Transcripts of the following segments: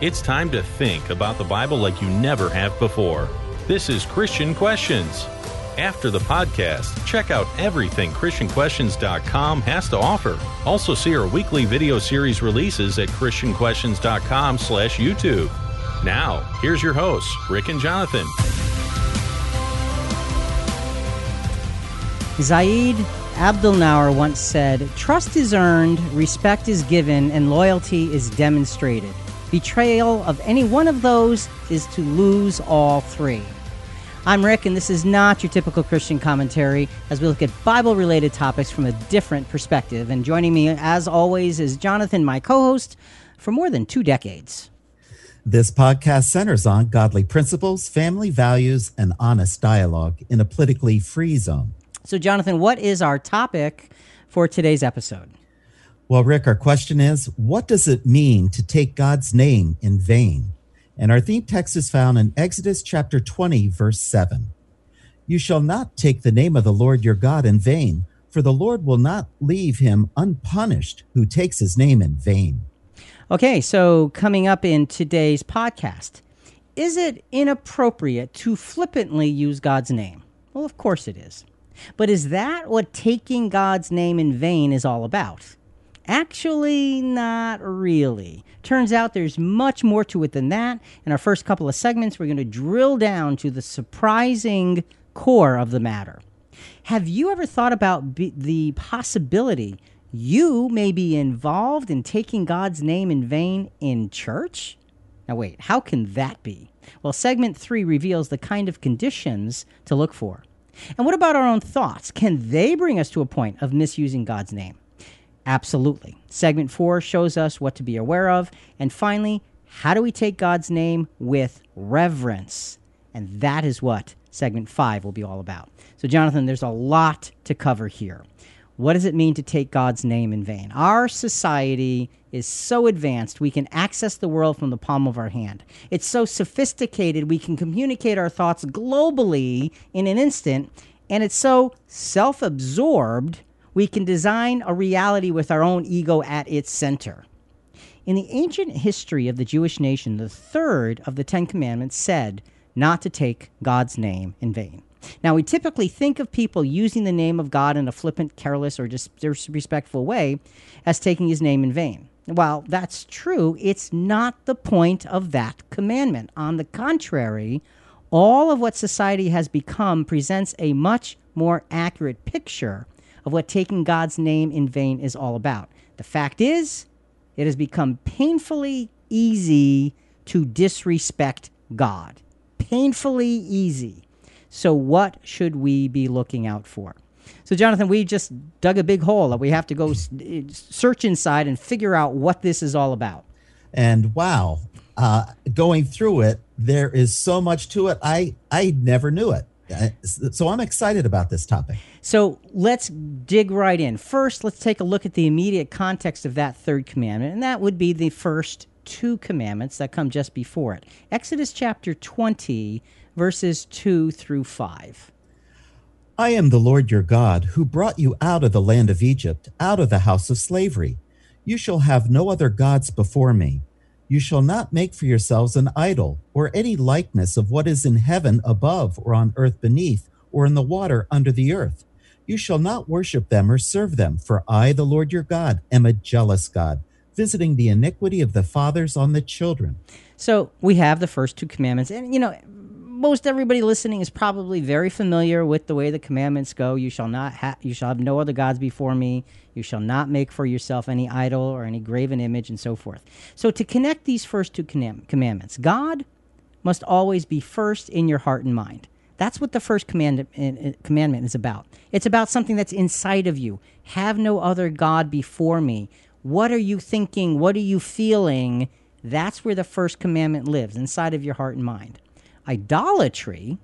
It's time to think about the Bible like you never have before. This is Christian Questions. After the podcast, check out everything ChristianQuestions.com has to offer. Also see our weekly video series releases at ChristianQuestions.com slash YouTube. Now, here's your hosts, Rick and Jonathan. Ziad Abdelnour once said, Trust is earned, respect is given, and loyalty is demonstrated. Betrayal of any one of those is to lose all three. I'm Rick, and this is not your typical Christian commentary as we look at Bible related topics from a different perspective. And joining me, as always, is Jonathan, my co host, for more than two decades. This podcast centers on godly principles, family values, and honest dialogue in a politically free zone. So, Jonathan, what is our topic for today's episode? Well, Rick, our question is what does it mean to take God's name in vain? And our theme text is found in Exodus chapter 20, verse 7. You shall not take the name of the Lord your God in vain, for the Lord will not leave him unpunished who takes his name in vain. Okay, so coming up in today's podcast, is it inappropriate to flippantly use God's name? Well, of course it is. But is that what taking God's name in vain is all about? Actually, not really. Turns out there's much more to it than that. In our first couple of segments, we're going to drill down to the surprising core of the matter. Have you ever thought about the possibility you may be involved in taking God's name in vain in church? Now, wait, how can that be? Well, segment three reveals the kind of conditions to look for. And what about our own thoughts? Can they bring us to a point of misusing God's name? Absolutely. Segment four shows us what to be aware of. And finally, how do we take God's name with reverence? And that is what segment five will be all about. So, Jonathan, there's a lot to cover here. What does it mean to take God's name in vain? Our society is so advanced we can access the world from the palm of our hand. It's so sophisticated we can communicate our thoughts globally in an instant. And it's so self absorbed we can design a reality with our own ego at its center. In the ancient history of the Jewish nation, the third of the Ten Commandments said not to take God's name in vain. Now, we typically think of people using the name of God in a flippant, careless, or disrespectful way as taking his name in vain. While that's true, it's not the point of that commandment. On the contrary, all of what society has become presents a much more accurate picture of what taking God's name in vain is all about. The fact is, it has become painfully easy to disrespect God. Painfully easy. So, what should we be looking out for? So, Jonathan, we just dug a big hole that we have to go search inside and figure out what this is all about. And wow, uh, going through it, there is so much to it. I I never knew it. So I'm excited about this topic. So let's dig right in. First, let's take a look at the immediate context of that third commandment, and that would be the first two commandments that come just before it. Exodus chapter 20, verses 2 through 5. I am the Lord your God, who brought you out of the land of Egypt, out of the house of slavery. You shall have no other gods before me. You shall not make for yourselves an idol, or any likeness of what is in heaven above, or on earth beneath, or in the water under the earth. You shall not worship them or serve them, for I, the Lord your God, am a jealous God, visiting the iniquity of the fathers on the children. So we have the first two commandments. And, you know, most everybody listening is probably very familiar with the way the commandments go. You shall not ha- you shall have no other gods before me. You shall not make for yourself any idol or any graven image and so forth. So to connect these first two commandments, God must always be first in your heart and mind. That's what the first command- uh, uh, commandment is about. It's about something that's inside of you. Have no other God before me. What are you thinking? What are you feeling? That's where the first commandment lives, inside of your heart and mind. Idolatry,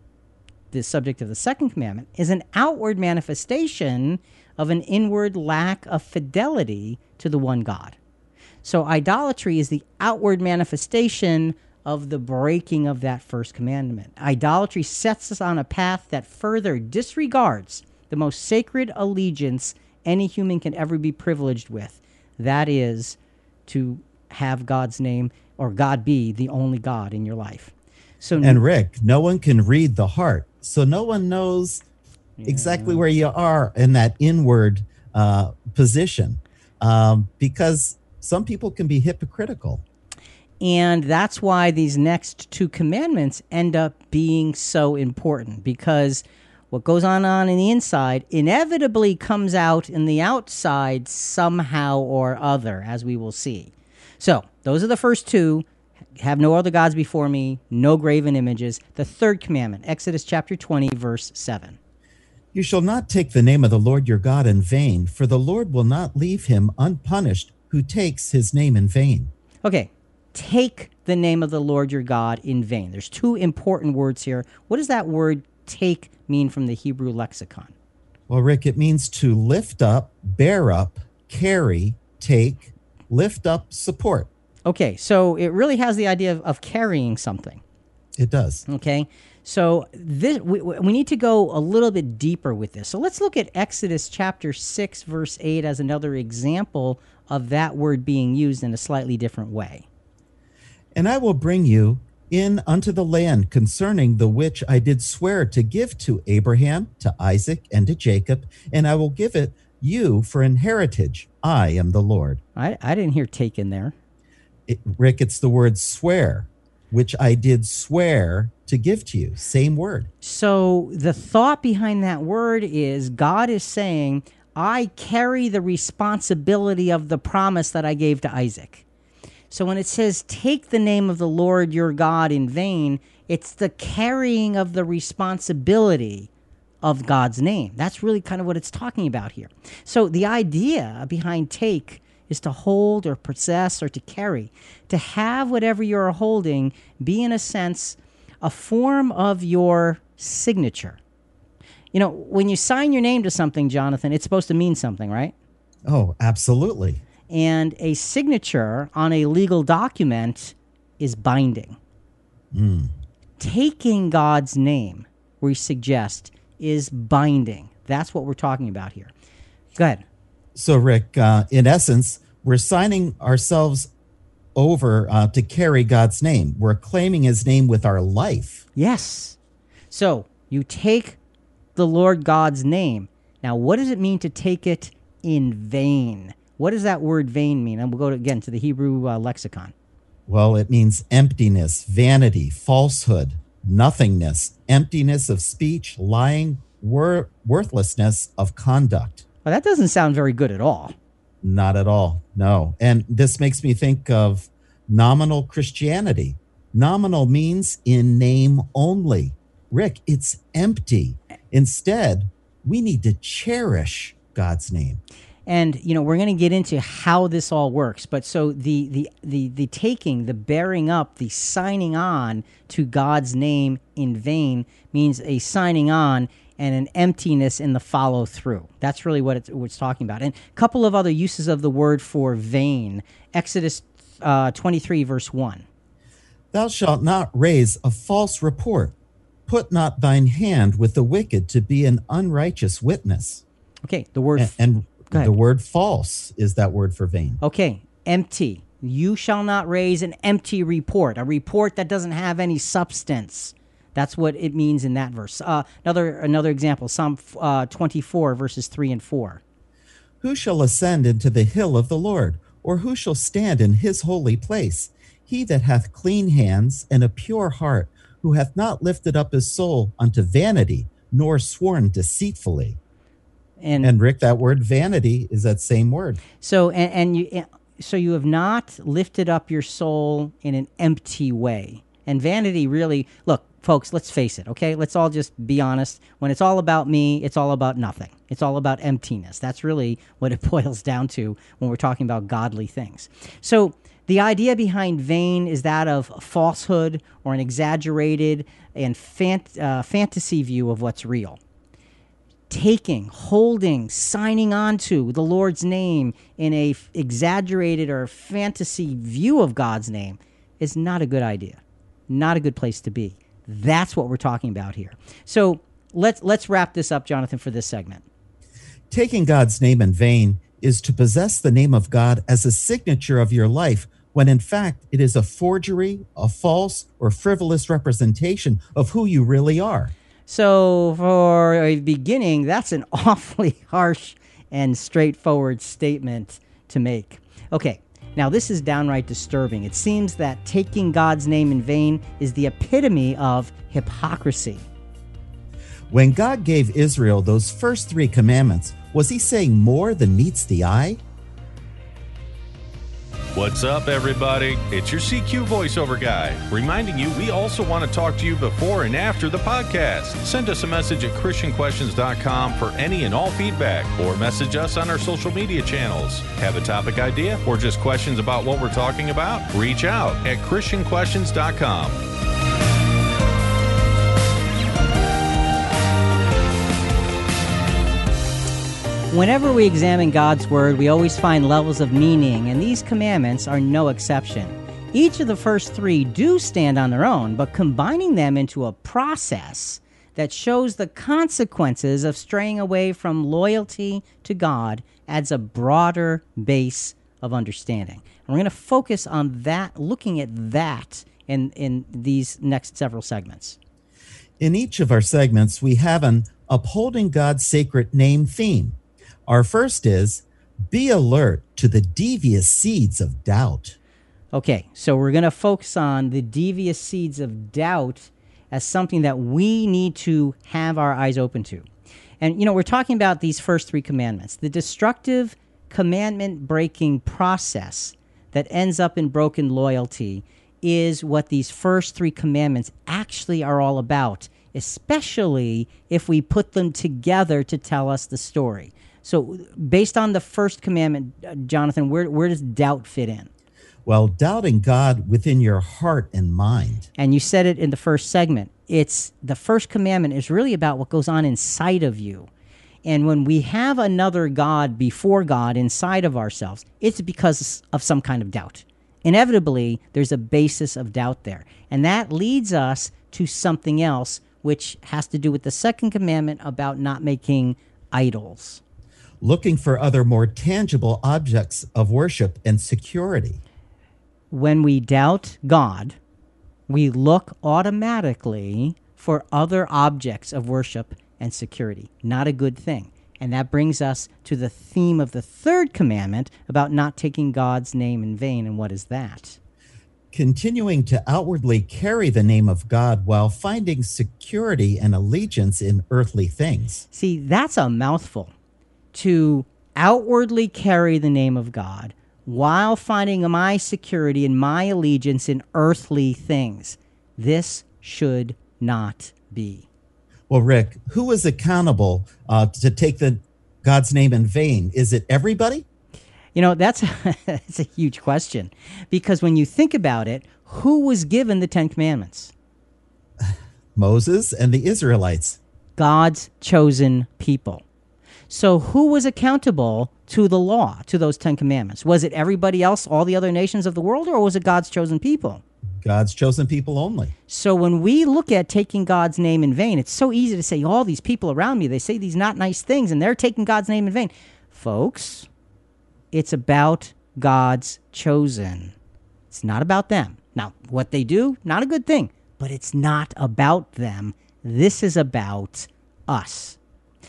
the subject of the second commandment, is an outward manifestation of an inward lack of fidelity to the one God. So, idolatry is the outward manifestation of the breaking of that first commandment. Idolatry sets us on a path that further disregards the most sacred allegiance any human can ever be privileged with. That is to have God's name or God be the only God in your life. So And Rick, no one can read the heart. So no one knows exactly where you are in that inward uh, position um, because some people can be hypocritical. And that's why these next two commandments end up being so important because what goes on on in the inside inevitably comes out in the outside somehow or other, as we will see. So, those are the first two. Have no other gods before me, no graven images. The third commandment, Exodus chapter 20, verse 7. You shall not take the name of the Lord your God in vain, for the Lord will not leave him unpunished who takes his name in vain. Okay, take the name of the Lord your God in vain. There's two important words here. What does that word take mean from the Hebrew lexicon? Well, Rick, it means to lift up, bear up, carry, take, lift up, support. Okay, so it really has the idea of, of carrying something. It does. Okay, so this we, we need to go a little bit deeper with this. So let's look at Exodus chapter 6, verse 8 as another example of that word being used in a slightly different way. And I will bring you in unto the land concerning the which I did swear to give to Abraham, to Isaac, and to Jacob, and I will give it you for an heritage. I am the Lord. I, I didn't hear take in there. It, Rick, it's the word swear, which I did swear to give to you. Same word. So the thought behind that word is God is saying, I carry the responsibility of the promise that I gave to Isaac. So when it says, take the name of the Lord your God in vain, it's the carrying of the responsibility of God's name. That's really kind of what it's talking about here. So the idea behind take is to hold or possess or to carry, to have whatever you're holding be, in a sense, a form of your signature. You know, when you sign your name to something, Jonathan, it's supposed to mean something, right? Oh, absolutely. And a signature on a legal document is binding. Hmm. Taking God's name, we suggest, is binding. That's what we're talking about here. Go ahead. So, Rick, uh, in essence, we're signing ourselves over uh, to carry God's name. We're claiming his name with our life. Yes. So you take the Lord God's name. Now, what does it mean to take it in vain? What does that word vain mean? And we'll go to, again to the Hebrew uh, lexicon. Well, it means emptiness, vanity, falsehood, nothingness, emptiness of speech, lying, wor- worthlessness of conduct. Well, that doesn't sound very good at all. Not at all. No. And this makes me think of nominal Christianity. Nominal means in name only. Rick, it's empty. Instead, we need to cherish God's name. and you know we're going to get into how this all works but so the, the the the taking the bearing up the signing on to god's name in vain means a signing on and an emptiness in the follow through that's really what it's, what it's talking about and a couple of other uses of the word for vain exodus uh, 23 verse 1 Thou shalt not raise a false report. Put not thine hand with the wicked to be an unrighteous witness. okay the word And, and the word false is that word for vain. Okay, empty. You shall not raise an empty report, a report that doesn't have any substance. That's what it means in that verse. Uh, another another example, Psalm uh, 24, verses 3 and 4. Who shall ascend into the hill of the Lord, or who shall stand in his holy place? He that hath clean hands and a pure heart, who hath not lifted up his soul unto vanity, nor sworn deceitfully. And, And Rick, that word vanity is that same word. so and, and you so you have not lifted up your soul in an empty way. And vanity really look, folks, let's face it, okay? Let's all just be honest. When it's all about me, it's all about nothing. It's all about emptiness. That's really what it boils down to when we're talking about godly things. So the idea behind vain is that of falsehood or an exaggerated and fant- uh, fantasy view of what's real taking, holding, signing on to the Lord's name in a f- exaggerated or fantasy view of God's name is not a good idea. Not a good place to be. That's what we're talking about here. So let's let's wrap this up, Jonathan, for this segment. Taking God's name in vain is to possess the name of God as a signature of your life when in fact it is a forgery, a false, or frivolous representation of who you really are. So, for a beginning, that's an awfully harsh and straightforward statement to make. Okay, now this is downright disturbing. It seems that taking God's name in vain is the epitome of hypocrisy. When God gave Israel those first three commandments, was he saying more than meets the eye? What's up, everybody? It's your CQ voiceover guy, reminding you we also want to talk to you before and after the podcast. Send us a message at ChristianQuestions.com for any and all feedback, or message us on our social media channels. Have a topic idea or just questions about what we're talking about? Reach out at ChristianQuestions.com. Whenever we examine God's Word, we always find levels of meaning, and these commandments are no exception. Each of the first three do stand on their own, but combining them into a process that shows the consequences of straying away from loyalty to God adds a broader base of understanding. And we're going to focus on that, looking at that in, in these next several segments. In each of our segments, we have an upholding God's sacred name theme. Our first is be alert to the devious seeds of doubt. Okay, so we're going to focus on the devious seeds of doubt as something that we need to have our eyes open to. And, you know, we're talking about these first three commandments. The destructive commandment breaking process that ends up in broken loyalty is what these first three commandments actually are all about, especially if we put them together to tell us the story. So, based on the first commandment, uh, Jonathan, where, where does doubt fit in? Well, doubting God within your heart and mind. And you said it in the first segment. It's the first commandment is really about what goes on inside of you. And when we have another God before God inside of ourselves, it's because of some kind of doubt. Inevitably, there's a basis of doubt there. And that leads us to something else, which has to do with the second commandment about not making idols looking for other more tangible objects of worship and security. When we doubt God, we look automatically for other objects of worship and security. Not a good thing. And that brings us to the theme of the third commandment about not taking God's name in vain. And what is that? Continuing to outwardly carry the name of God while finding security and allegiance in earthly things. See, that's a mouthful to outwardly carry the name of God while finding my security and my allegiance in earthly things. This should not be. Well, Rick, who is accountable uh, to take the God's name in vain? Is it everybody? You know, that's that's a huge question because when you think about it, who was given the 10 commandments? Moses and the Israelites. God's chosen people. So, who was accountable to the law, to those Ten Commandments? Was it everybody else, all the other nations of the world, or was it God's chosen people? God's chosen people only. So, when we look at taking God's name in vain, it's so easy to say, all these people around me, they say these not nice things, and they're taking God's name in vain. Folks, it's about God's chosen. It's not about them. Now, what they do, not a good thing, but it's not about them. This is about us.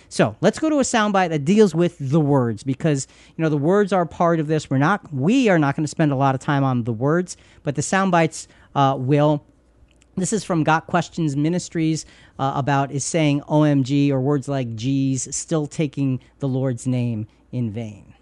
So let's go to a soundbite that deals with the words because you know the words are part of this. We're not we are not going to spend a lot of time on the words, but the soundbites uh, will. This is from Got Questions Ministries uh, about is saying OMG or words like geez still taking the Lord's name in vain.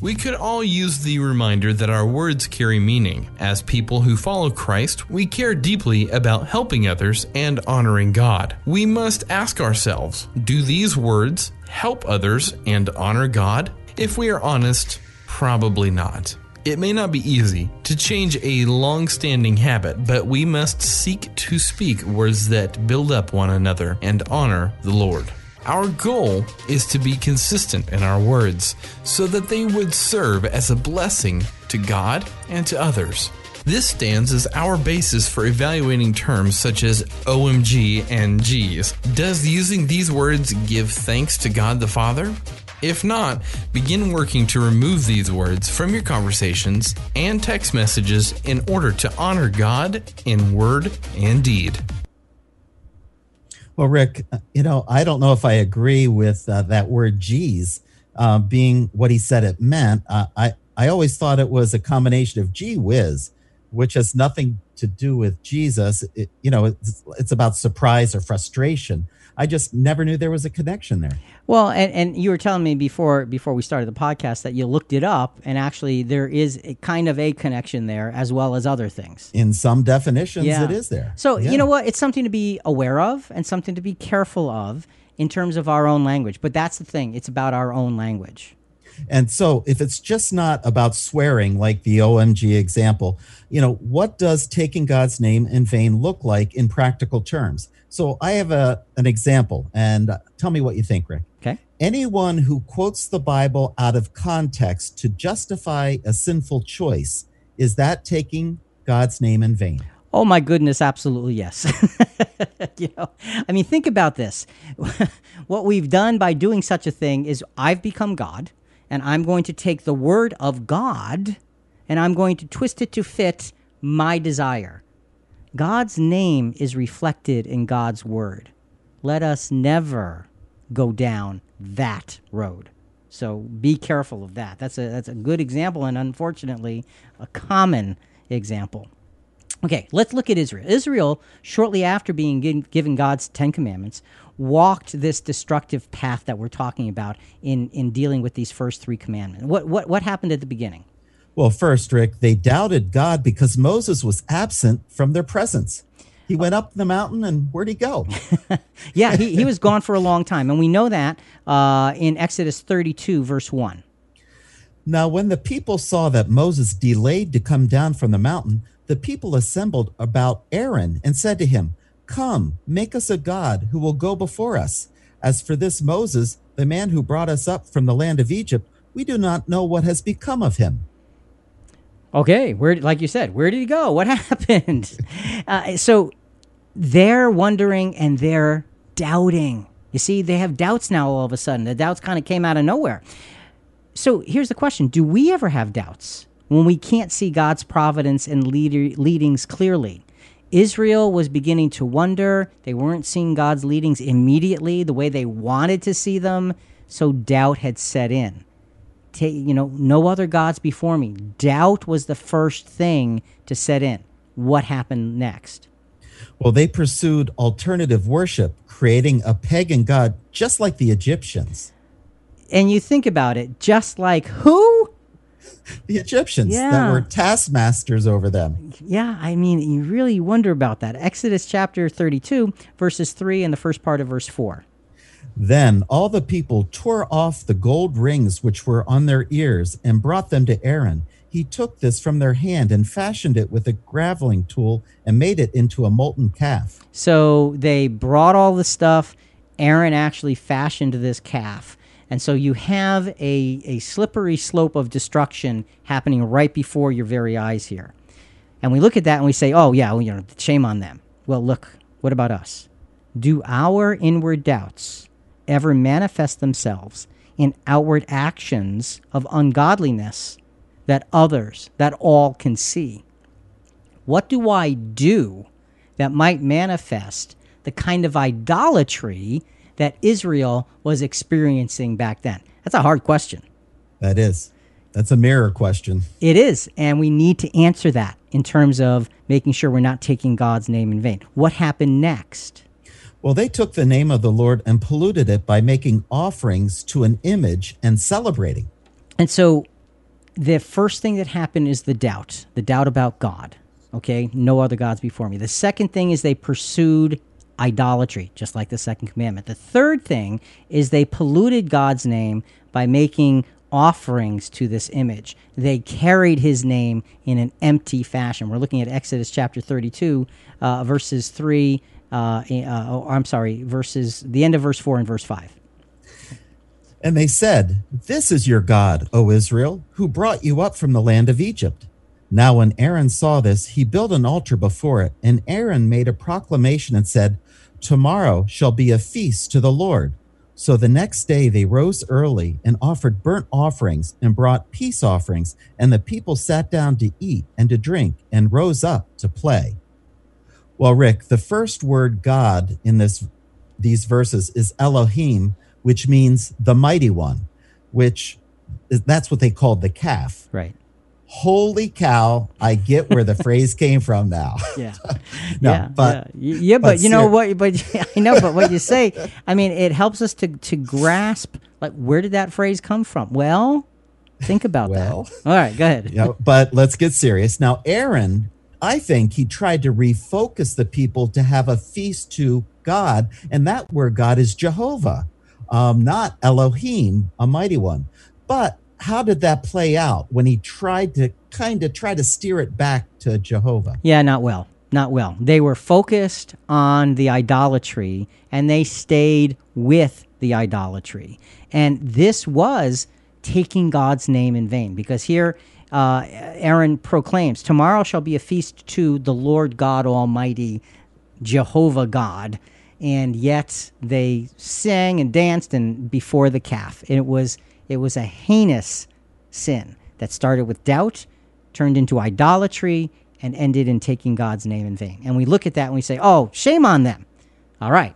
We could all use the reminder that our words carry meaning. As people who follow Christ, we care deeply about helping others and honoring God. We must ask ourselves do these words help others and honor God? If we are honest, probably not. It may not be easy to change a long standing habit, but we must seek to speak words that build up one another and honor the Lord. Our goal is to be consistent in our words so that they would serve as a blessing to God and to others. This stands as our basis for evaluating terms such as OMG and geez. Does using these words give thanks to God the Father? If not, begin working to remove these words from your conversations and text messages in order to honor God in word and deed. Well, Rick, you know, I don't know if I agree with uh, that word "geez" uh, being what he said it meant. Uh, I I always thought it was a combination of "gee whiz," which has nothing to do with Jesus. It, you know, it's, it's about surprise or frustration. I just never knew there was a connection there. Well, and, and you were telling me before before we started the podcast that you looked it up, and actually there is a kind of a connection there as well as other things. In some definitions, Yeah. it is there. So Yeah. you know what? It's something to be aware of and something to be careful of in terms of our own language. But that's the thing; it's about our own language. And so, if it's just not about swearing, like the OMG example, you know, what does taking God's name in vain look like in practical terms? So, I have a an example, and uh, tell me what you think, Rick. Okay. Anyone who quotes the Bible out of context to justify a sinful choice is that taking God's name in vain? Oh my goodness, absolutely yes. you know, I mean, think about this. what we've done by doing such a thing is I've become God, and I'm going to take the word of God and I'm going to twist it to fit my desire. God's name is reflected in God's word. Let us never go down that road. So be careful of that. That's a that's a good example and unfortunately a common example. Okay, let's look at Israel. Israel, shortly after being given God's Ten Commandments, walked this destructive path that we're talking about in, in dealing with these first three commandments. What, what, what happened at the beginning? Well, first, Rick, they doubted God because Moses was absent from their presence. He went up the mountain, and where'd he go? Yeah, he, he was gone for a long time. And we know that uh, in Exodus 32, verse 1. Now, when the people saw that Moses delayed to come down from the mountain, the people assembled about Aaron and said to him, Come, make us a God who will go before us. As for this Moses, the man who brought us up from the land of Egypt, we do not know what has become of him. Okay, where like you said, where did he go? What happened? uh, so they're wondering and they're doubting. You see, they have doubts now all of a sudden. The doubts kind of came out of nowhere. So here's the question: Do we ever have doubts when we can't see God's providence and leadings clearly? Israel was beginning to wonder. They weren't seeing God's leadings immediately the way they wanted to see them, so doubt had set in ta you know, no other gods before me. Doubt was the first thing to set in. What happened next? Well, they pursued alternative worship, creating a pagan god just like the Egyptians. And you think about it, just like who? The Egyptians Yeah. that were taskmasters over them. Yeah, I mean, you really wonder about that. Exodus chapter 32, verses 3 and the first part of verse 4. Then all the people tore off the gold rings which were on their ears and brought them to Aaron. He took this from their hand and fashioned it with a graving tool and made it into a molten calf. So they brought all the stuff. Aaron actually fashioned this calf. And so you have a, a slippery slope of destruction happening right before your very eyes here. And we look at that and we say, oh, yeah, well, you know, shame on them. Well, look, what about us? Do our inward doubts ever manifest themselves in outward actions of ungodliness that others, that all can see? What do I do that might manifest the kind of idolatry that Israel was experiencing back then? That's a hard question. That is. That's a mirror question. It is, and we need to answer that in terms of making sure we're not taking God's name in vain. What happened next? Well, they took the name of the Lord and polluted it by making offerings to an image and celebrating. And so the first thing that happened is the doubt, the doubt about God. Okay, no other gods before me. The second thing is they pursued idolatry, just like the second commandment. The third thing is they polluted God's name by making offerings to this image. They carried his name in an empty fashion. We're looking at Exodus chapter 32, uh, verses 3. Uh, uh, oh, I'm sorry, verses the end of verse 4 and verse 5. And they said, This is your God, O Israel, who brought you up from the land of Egypt. Now, when Aaron saw this, he built an altar before it, and Aaron made a proclamation and said, Tomorrow shall be a feast to the Lord. So the next day they rose early and offered burnt offerings and brought peace offerings, and the people sat down to eat and to drink and rose up to play. Well, Rick, the first word God in this these verses is Elohim, which means the mighty one, which is, that's what they called the calf. Right. Holy cow, I get where the phrase came from now. Yeah. No, yeah, but- yeah, yeah, but, but you know what? But I know, but what you say, I mean, it helps us to to grasp like where did that phrase come from? Well, think about Well. that. All right, go ahead. you know, but let's get serious. Now, Aaron, I think he tried to refocus the people to have a feast to God, and that word God is Jehovah, um, not Elohim, a mighty one. But how did that play out when he tried to kind of try to steer it back to Jehovah? Yeah, not well. Not well. They were focused on the idolatry and they stayed with the idolatry. And this was taking God's name in vain because here uh, Aaron proclaims, Tomorrow shall be a feast to the Lord God Almighty, Jehovah God. And yet they sang and danced and before the calf. It was it was a heinous sin that started with doubt, turned into idolatry, and ended in taking God's name in vain. And we look at that and we say, oh, shame on them. All right,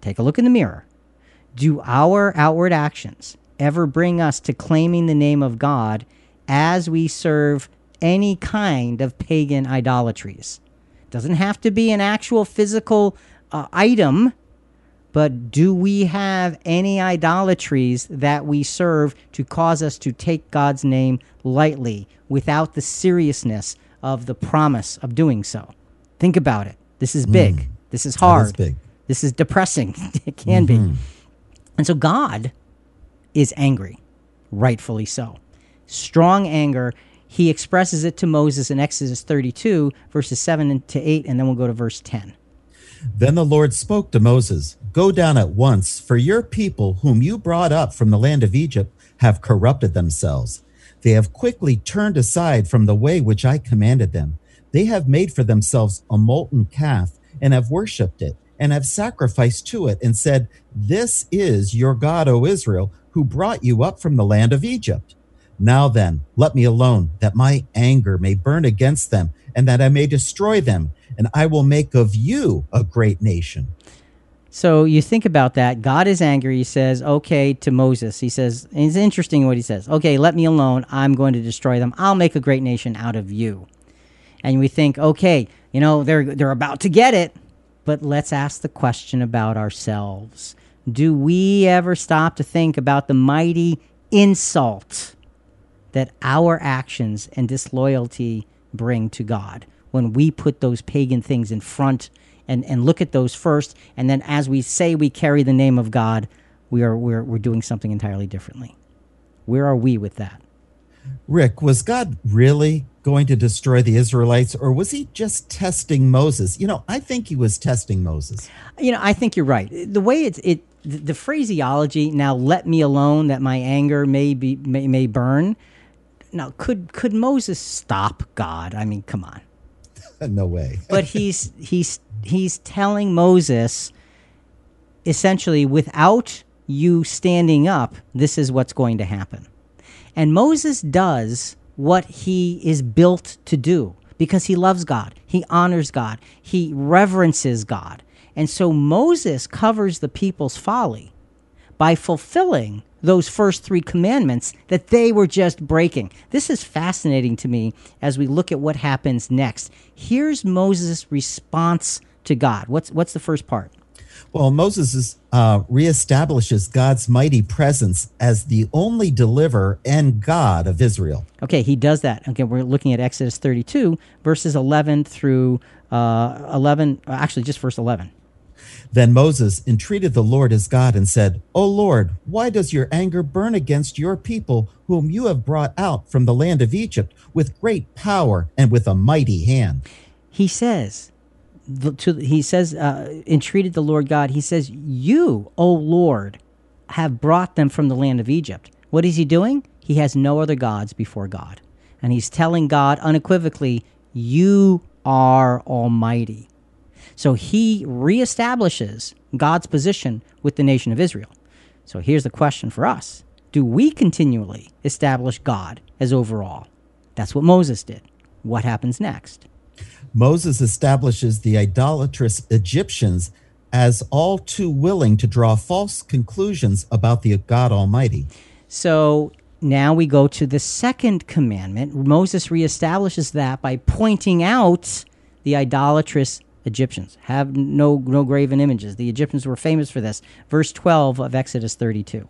take a look in the mirror. Do our outward actions ever bring us to claiming the name of God as we serve any kind of pagan idolatries? Doesn't have to be an actual physical uh, item, but do we have any idolatries that we serve to cause us to take God's name lightly without the seriousness of the promise of doing so? Think about it. This is big. This is hard. is big. This is depressing. it can be. And so God is angry, rightfully so. Strong anger. He expresses it to Moses in Exodus 32, verses 7 to 8, and then we'll go to verse 10. Then the Lord spoke to Moses Go down at once, for your people, whom you brought up from the land of Egypt, have corrupted themselves. They have quickly turned aside from the way which I commanded them. They have made for themselves a molten calf, and have worshipped it, and have sacrificed to it, and said, This is your God, O Israel, who brought you up from the land of Egypt. Now then, let me alone, that my anger may burn against them, and that I may destroy them, and I will make of you a great nation. So you think about that. God is angry. He says, okay, to Moses. He says, it's interesting what he says. Okay, let me alone. I'm going to destroy them. I'll make a great nation out of you. And we think, okay, you know, they're, they're about to get it. But let's ask the question about ourselves. Do we ever stop to think about the mighty insult that our actions and disloyalty bring to God when we put those pagan things in front and, and look at those first, and then as we say we carry the name of God, we are we're, we're doing something entirely differently. Where are we with that? Rick, was God really going to destroy the Israelites, or was he just testing Moses? You know, I think he was testing Moses. You know, I think you're right. The way it's it the, the phraseology now let me alone that my anger may be may, may burn. Now, could could Moses stop God? I mean, come on. no way. but he's he's he's telling Moses essentially without you standing up this is what's going to happen and Moses does what he is built to do because he loves God he honors God he reverences God and so Moses covers the people's folly by fulfilling those first three commandments that they were just breaking. This is fascinating to me as we look at what happens next. Here's Moses' response to God. What's what's the first part? Well, Moses is, uh, reestablishes God's mighty presence as the only deliverer and God of Israel. Okay, he does that. Okay, we're looking at Exodus 32, verses 11 through uh, 11, actually just verse 11. Then Moses entreated the Lord his God and said, O Lord, why does your anger burn against your people, whom you have brought out from the land of Egypt with great power and with a mighty hand? He says, to, he says, uh, entreated the Lord God. He says, "You, O Lord, have brought them from the land of Egypt." What is he doing? He has no other gods before God, and he's telling God unequivocally, "You are Almighty." So he reestablishes God's position with the nation of Israel. So here's the question for us Do we continually establish God as overall? That's what Moses did. What happens next? Moses establishes the idolatrous Egyptians as all too willing to draw false conclusions about the God Almighty. So now we go to the second commandment. Moses reestablishes that by pointing out the idolatrous Egyptians. Have no no graven images. The Egyptians were famous for this. Verse 12 of Exodus 32.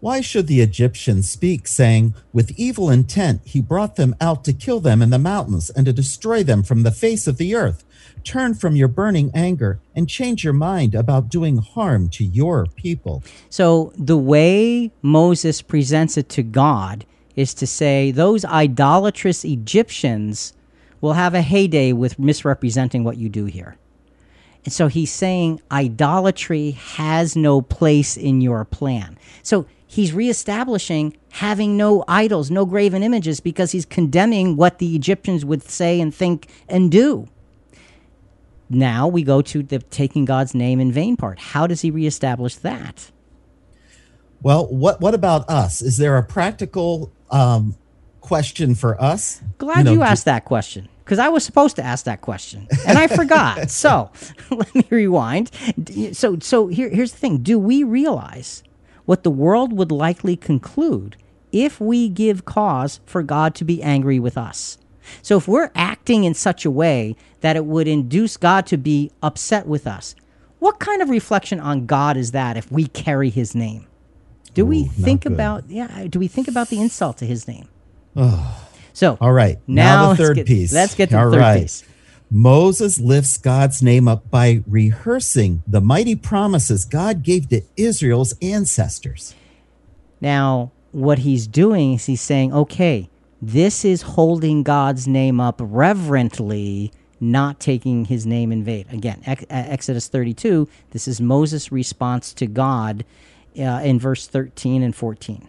Why should the Egyptians speak, saying, With evil intent he brought them out to kill them in the mountains and to destroy them from the face of the earth? Turn from your burning anger and change your mind about doing harm to your people. So the way Moses presents it to God is to say those idolatrous Egyptians will have a heyday with misrepresenting what you do here. And so he's saying idolatry has no place in your plan. So he's reestablishing having no idols, no graven images, because he's condemning what the Egyptians would say and think and do. Now we go to the taking God's name in vain part. How does he reestablish that? Well, what what about us? Is there a practical um, question for us? Glad you, know, you asked that question because I was supposed to ask that question and I forgot. so let me rewind. So so here, here's the thing: Do we realize what the world would likely conclude if we give cause for God to be angry with us? So if we're acting in such a way that it would induce God to be upset with us, what kind of reflection on God is that if we carry his name? Do Ooh, we think about yeah, do we think about the insult to his name? So All right. Now, now the third get, piece. Let's get to All the third right. piece. Moses lifts God's name up by rehearsing the mighty promises God gave to Israel's ancestors. Now, what he's doing is he's saying, okay, this is holding God's name up reverently, not taking his name in vain. Again, Ex- Exodus 32, this is Moses' response to God uh, in verse 13 and 14.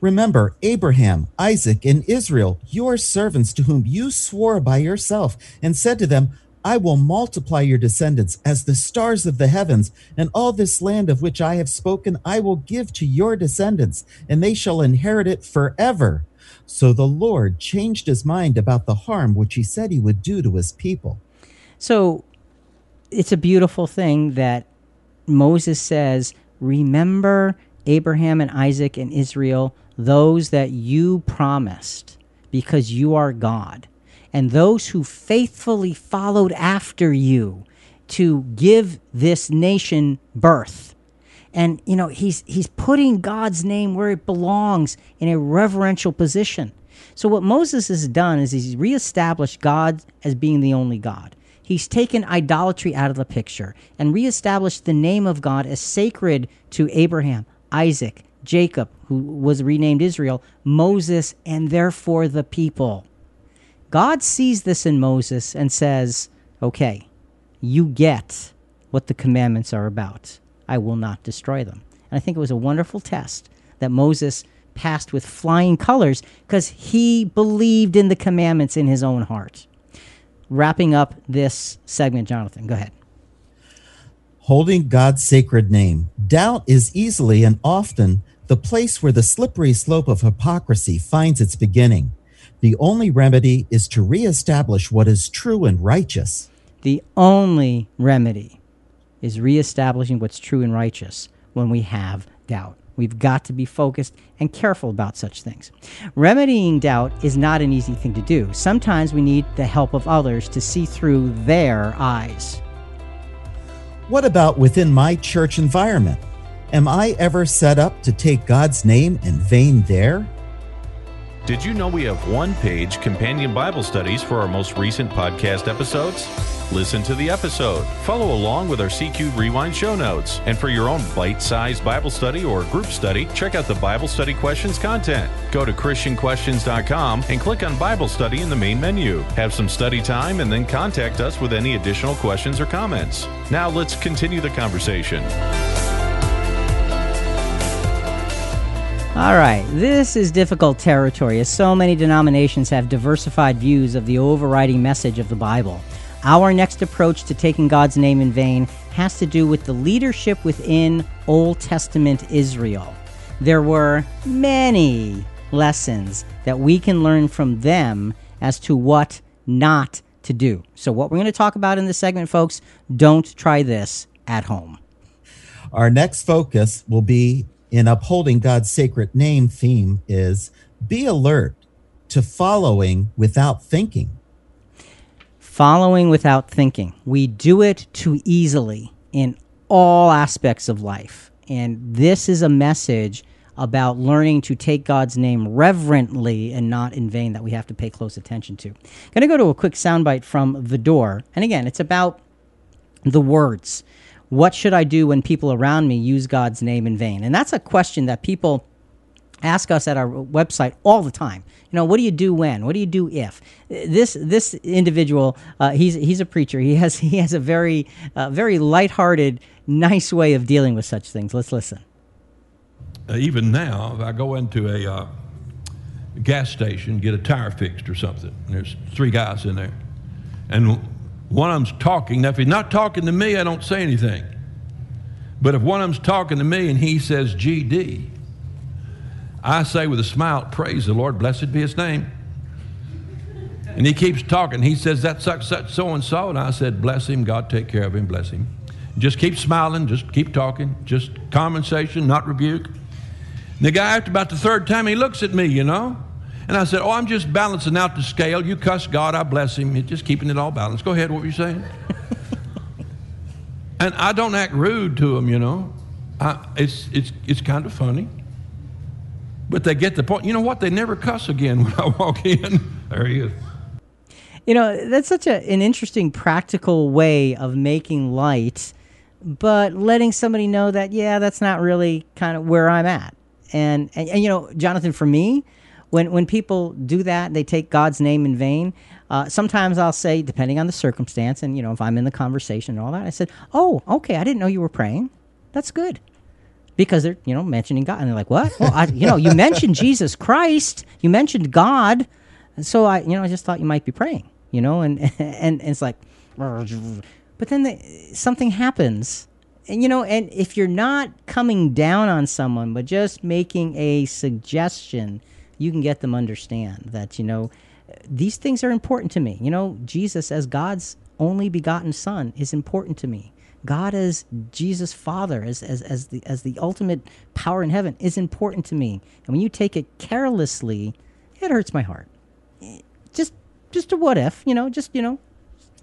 Remember Abraham, Isaac, and Israel, your servants to whom you swore by yourself, and said to them, I will multiply your descendants as the stars of the heavens, and all this land of which I have spoken I will give to your descendants, and they shall inherit it forever. So the Lord changed his mind about the harm which he said he would do to his people. So it's a beautiful thing that Moses says, Remember Abraham and Isaac and Israel, those that you promised, because you are God, and those who faithfully followed after you to give this nation birth and you know he's he's putting God's name where it belongs in a reverential position. So what Moses has done is he's reestablished God as being the only God. He's taken idolatry out of the picture and reestablished the name of God as sacred to Abraham, Isaac, Jacob, who was renamed Israel, Moses, and therefore the people. God sees this in Moses and says, Okay, you get what the commandments are about. I will not destroy them. And I think it was a wonderful test that Moses passed with flying colors because he believed in the commandments in his own heart. Wrapping up this segment, Jonathan, go ahead. Holding God's sacred name. Doubt is easily and often the place where the slippery slope of hypocrisy finds its beginning. The only remedy is to reestablish what is true and righteous. The only remedy is reestablishing what's true and righteous when we have doubt. We've got to be focused and careful about such things. Remedying doubt is not an easy thing to do. Sometimes we need the help of others to see through their eyes. What about within my church environment? Am I ever set up to take God's name in vain there? Did you know we have one page companion Bible studies for our most recent podcast episodes? Listen to the episode, follow along with our CQ Rewind show notes, and for your own bite sized Bible study or group study, check out the Bible Study Questions content. Go to ChristianQuestions.com and click on Bible Study in the main menu. Have some study time and then contact us with any additional questions or comments. Now let's continue the conversation. All right, this is difficult territory as so many denominations have diversified views of the overriding message of the Bible. Our next approach to taking God's name in vain has to do with the leadership within Old Testament Israel. There were many lessons that we can learn from them as to what not to do. So, what we're going to talk about in this segment, folks, don't try this at home. Our next focus will be in upholding God's sacred name theme is be alert to following without thinking. Following without thinking. We do it too easily in all aspects of life. And this is a message about learning to take God's name reverently and not in vain that we have to pay close attention to. Going to go to a quick soundbite from The Door. And again, it's about the words. What should I do when people around me use God's name in vain? And that's a question that people ask us at our website all the time. You know, what do you do when? What do you do if? This this individual, uh, he's he's a preacher. He has he has a very uh, very lighthearted, nice way of dealing with such things. Let's listen. Uh, even now, if I go into a uh, gas station, get a tire fixed or something, there's three guys in there, and one of them's talking. Now, if he's not talking to me, I don't say anything. But if one of them's talking to me and he says GD, I say with a smile, Praise the Lord, blessed be his name. And he keeps talking. He says, That such, such so and so. And I said, Bless him, God take care of him, bless him. Just keep smiling, just keep talking, just conversation, not rebuke. And the guy, after about the third time, he looks at me, you know. And I said, Oh, I'm just balancing out the scale. You cuss God, I bless him. Just keeping it all balanced. Go ahead, what were you saying? and I don't act rude to them, you know. I, it's, it's, it's kind of funny. But they get the point. You know what? They never cuss again when I walk in. there he is. You know, that's such a, an interesting practical way of making light, but letting somebody know that, yeah, that's not really kind of where I'm at. And, and, and you know, Jonathan, for me, when, when people do that, they take God's name in vain. Uh, sometimes I'll say, depending on the circumstance, and you know, if I'm in the conversation and all that, I said, "Oh, okay, I didn't know you were praying. That's good." because they're you know mentioning God, and they're like, "What? Well, I, you know, you mentioned Jesus Christ, you mentioned God, and so I, you know, I just thought you might be praying, you know, and and, and it's like, but then the, something happens, and you know, and if you're not coming down on someone, but just making a suggestion, you can get them understand that you know these things are important to me. You know, Jesus as God's only begotten Son is important to me. God as Jesus Father, as, as, as, the, as the ultimate power in heaven, is important to me. And when you take it carelessly, it hurts my heart. Just just a what if, you know, just, you know,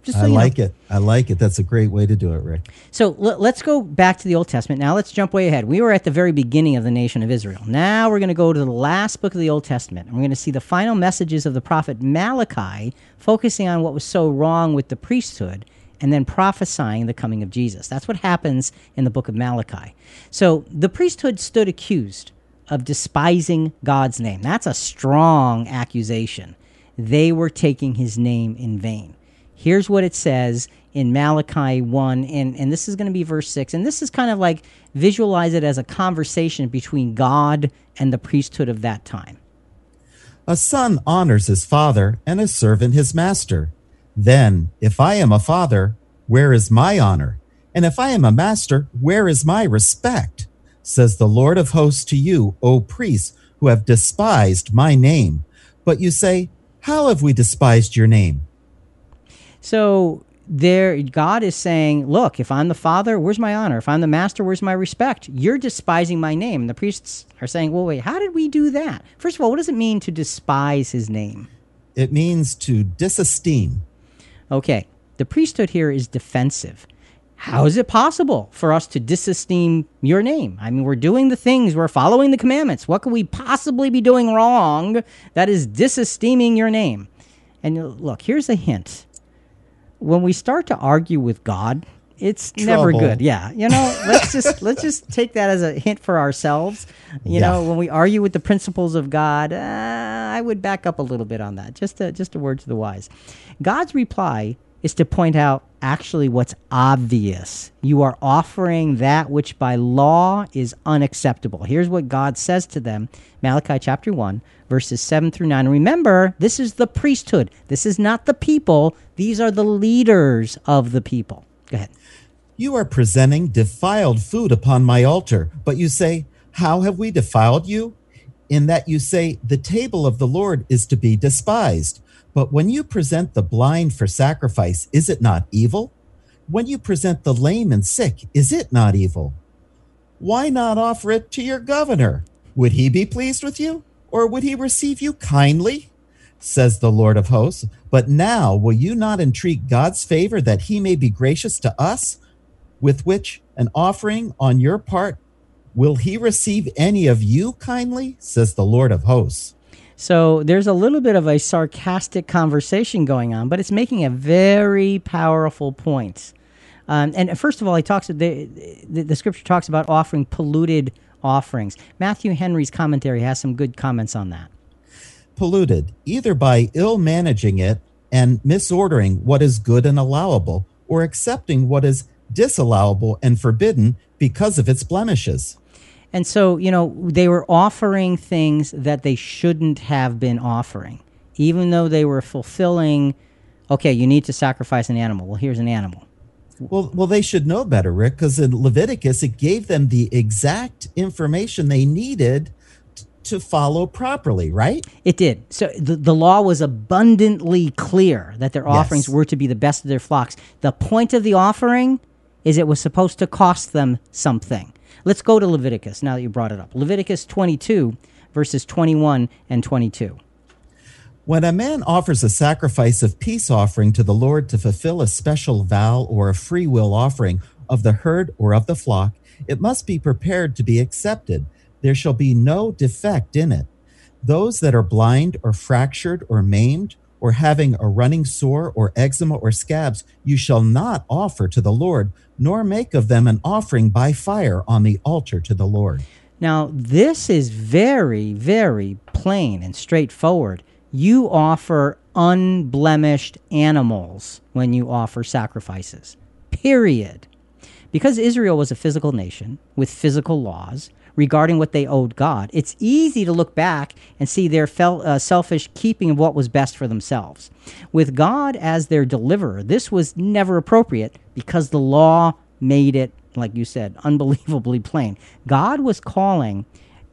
just so I like know. it. I like it. That's a great way to do it, Rick. So l- let's go back to the Old Testament. Now let's jump way ahead. We were at the very beginning of the nation of Israel. Now we're going to go to the last book of the Old Testament. And we're going to see the final messages of the prophet Malachi, focusing on what was so wrong with the priesthood and then prophesying the coming of Jesus. That's what happens in the book of Malachi. So the priesthood stood accused of despising God's name. That's a strong accusation. They were taking his name in vain. Here's what it says in Malachi 1, and, and this is going to be verse 6. And this is kind of like visualize it as a conversation between God and the priesthood of that time. A son honors his father, and a servant his master. Then, if I am a father, where is my honor? And if I am a master, where is my respect? Says the Lord of hosts to you, O priests, who have despised my name. But you say, How have we despised your name? So there God is saying, look, if I'm the father, where's my honor? If I'm the master, where's my respect? You're despising my name. And the priests are saying, well, wait, how did we do that? First of all, what does it mean to despise his name? It means to disesteem. Okay, the priesthood here is defensive. How is it possible for us to disesteem your name? I mean, we're doing the things, we're following the commandments. What could we possibly be doing wrong that is disesteeming your name? And look, here's a hint. When we start to argue with God, it's never good. Yeah, you know, let's just let's just take that as a hint for ourselves. You Yeah. know, when we argue with the principles of God, uh, I would back up a little bit on that. Just a, just a word to the wise. God's reply is to point out actually what's obvious. You are offering that which by law is unacceptable. Here's what God says to them Malachi chapter 1, verses 7 through 9. Remember, this is the priesthood, this is not the people, these are the leaders of the people. Go ahead. You are presenting defiled food upon my altar, but you say, How have we defiled you? In that you say, The table of the Lord is to be despised. But when you present the blind for sacrifice, is it not evil? When you present the lame and sick, is it not evil? Why not offer it to your governor? Would he be pleased with you? Or would he receive you kindly? Says the Lord of hosts. But now will you not entreat God's favor that he may be gracious to us? With which an offering on your part, will he receive any of you kindly? Says the Lord of hosts. So there's a little bit of a sarcastic conversation going on, but it's making a very powerful point. Um, and first of all, he talks. The, the, the scripture talks about offering polluted offerings. Matthew Henry's commentary has some good comments on that. Polluted either by ill managing it and misordering what is good and allowable, or accepting what is disallowable and forbidden because of its blemishes. And so, you know, they were offering things that they shouldn't have been offering, even though they were fulfilling, okay, you need to sacrifice an animal. Well, here's an animal. Well, well, they should know better, Rick, because in Leviticus it gave them the exact information they needed t- to follow properly, right? It did. So the, the law was abundantly clear that their offerings Yes. were to be the best of their flocks. The point of the offering is it was supposed to cost them something. Let's go to Leviticus now that you brought it up. Leviticus 22, verses 21 and 22. When a man offers a sacrifice of peace offering to the Lord to fulfill a special vow or a free will offering of the herd or of the flock, it must be prepared to be accepted. There shall be no defect in it. Those that are blind or fractured or maimed or having a running sore or eczema or scabs, you shall not offer to the Lord, nor make of them an offering by fire on the altar to the Lord. Now, this is very, very plain and straightforward. You offer unblemished animals when you offer sacrifices, period. Because Israel was a physical nation with physical laws regarding what they owed God, it's easy to look back and see their fel- uh, selfish keeping of what was best for themselves. With God as their deliverer, this was never appropriate because the law made it, like you said, unbelievably plain. God was calling.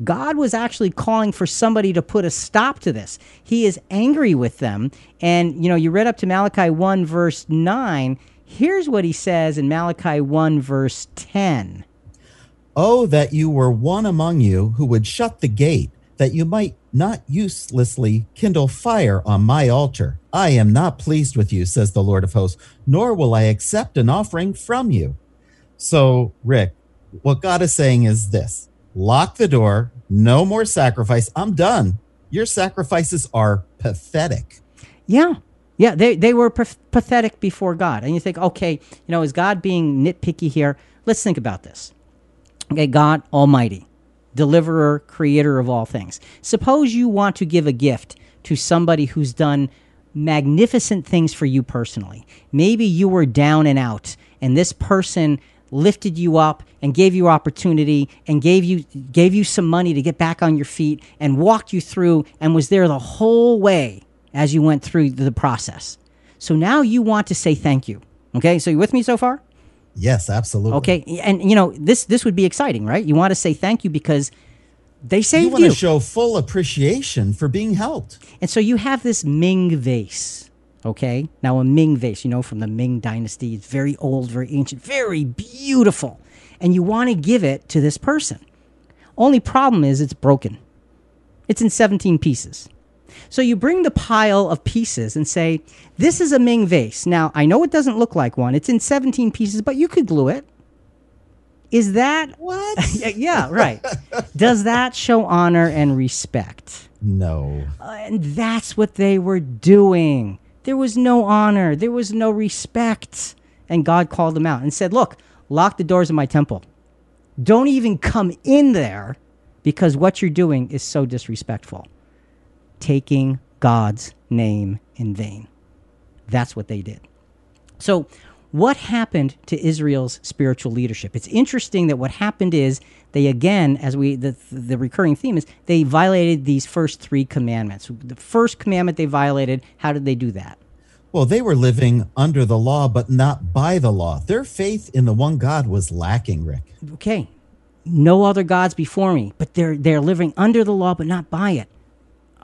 God was actually calling for somebody to put a stop to this. He is angry with them. And, you know, you read up to Malachi 1, verse 9. Here's what he says in Malachi 1, verse 10. Oh, that you were one among you who would shut the gate, that you might not uselessly kindle fire on my altar. I am not pleased with you, says the Lord of hosts, nor will I accept an offering from you. So, Rick, what God is saying is this lock the door, no more sacrifice. I'm done. Your sacrifices are pathetic. Yeah. Yeah, they, they were pa- pathetic before God. And you think, okay, you know, is God being nitpicky here? Let's think about this. Okay, God Almighty, deliverer, creator of all things. Suppose you want to give a gift to somebody who's done magnificent things for you personally. Maybe you were down and out, and this person lifted you up and gave you opportunity and gave you gave you some money to get back on your feet and walked you through and was there the whole way as you went through the process. So now you want to say thank you. Okay? So you with me so far? Yes, absolutely. Okay, and you know this this would be exciting, right? You want to say thank you because they say You saved want you, to show full appreciation for being helped. and so you have this Ming vase. Okay, now a Ming vase, you know, from the Ming Dynasty, it's very old, very ancient, very beautiful, and you want to give it to this person. Only problem is it's broken. It's in 17 pieces. So you bring the pile of pieces and say, This is a Ming vase. Now, I know it doesn't look like one, it's in 17 pieces, but you could glue it. Is that. What? Yeah, yeah, right. Does that show honor and respect? no. And that's what they were doing. There was no honor, there was no respect. And God called them out and said, Look, lock the doors of my temple. Don't even come in there because what you're doing is so disrespectful. Taking God's name in vain. That's what they did. So, what happened to Israel's spiritual leadership? It's interesting that what happened is they again, as we the the recurring theme is they violated these first three commandments. The first commandment they violated. How did they do that? Well, they were living under the law, but not by the law. Their faith in the one God was lacking, Rick. Okay, no other gods before me, but they're they're living under the law, but not by it.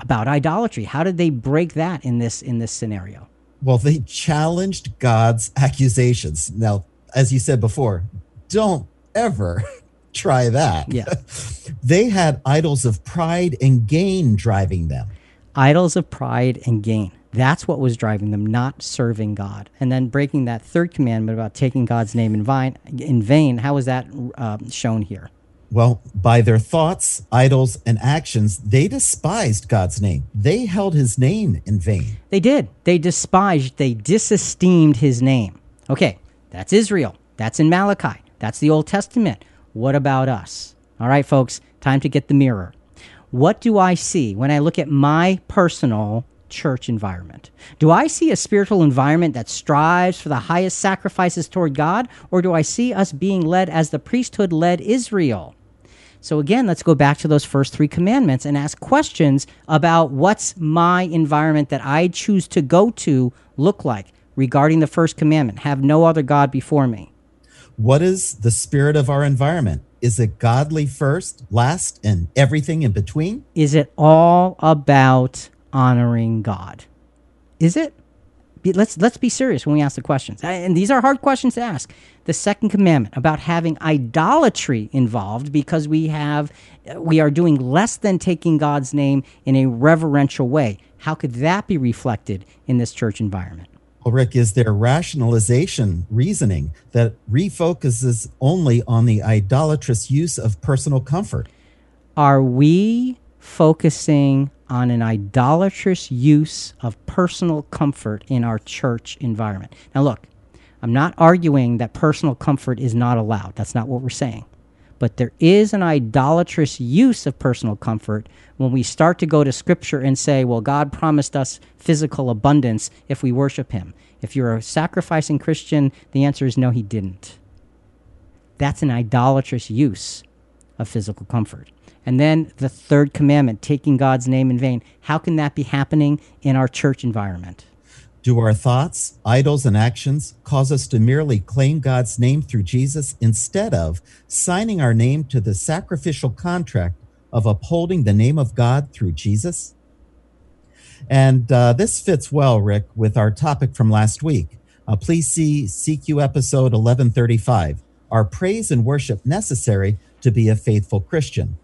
About idolatry, how did they break that in this in this scenario? Well, they challenged God's accusations. Now, as you said before, don't ever try that. Yeah. they had idols of pride and gain driving them. Idols of pride and gain. That's what was driving them, not serving God. And then breaking that third commandment about taking God's name in vain. In vain how is that um, shown here? Well, by their thoughts, idols, and actions, they despised God's name. They held his name in vain. They did. They despised, they disesteemed his name. Okay, that's Israel. That's in Malachi. That's the Old Testament. What about us? All right, folks, time to get the mirror. What do I see when I look at my personal church environment? Do I see a spiritual environment that strives for the highest sacrifices toward God, or do I see us being led as the priesthood led Israel? So, again, let's go back to those first three commandments and ask questions about what's my environment that I choose to go to look like regarding the first commandment have no other God before me. What is the spirit of our environment? Is it godly first, last, and everything in between? Is it all about honoring God? Is it? Let's let's be serious when we ask the questions. And these are hard questions to ask. The second commandment about having idolatry involved because we have we are doing less than taking god's name in a reverential way. How could that be reflected in this church environment? Well rick is there rationalization reasoning that refocuses only on the idolatrous use of personal comfort? Are we focusing on an idolatrous use of personal comfort in our church environment. Now, look, I'm not arguing that personal comfort is not allowed. That's not what we're saying. But there is an idolatrous use of personal comfort when we start to go to Scripture and say, well, God promised us physical abundance if we worship Him. If you're a sacrificing Christian, the answer is no, He didn't. That's an idolatrous use of physical comfort. And then the third commandment, taking God's name in vain. How can that be happening in our church environment? Do our thoughts, idols, and actions cause us to merely claim God's name through Jesus instead of signing our name to the sacrificial contract of upholding the name of God through Jesus? And uh, this fits well, Rick, with our topic from last week. Uh, please see CQ episode 1135 Are praise and worship necessary to be a faithful Christian?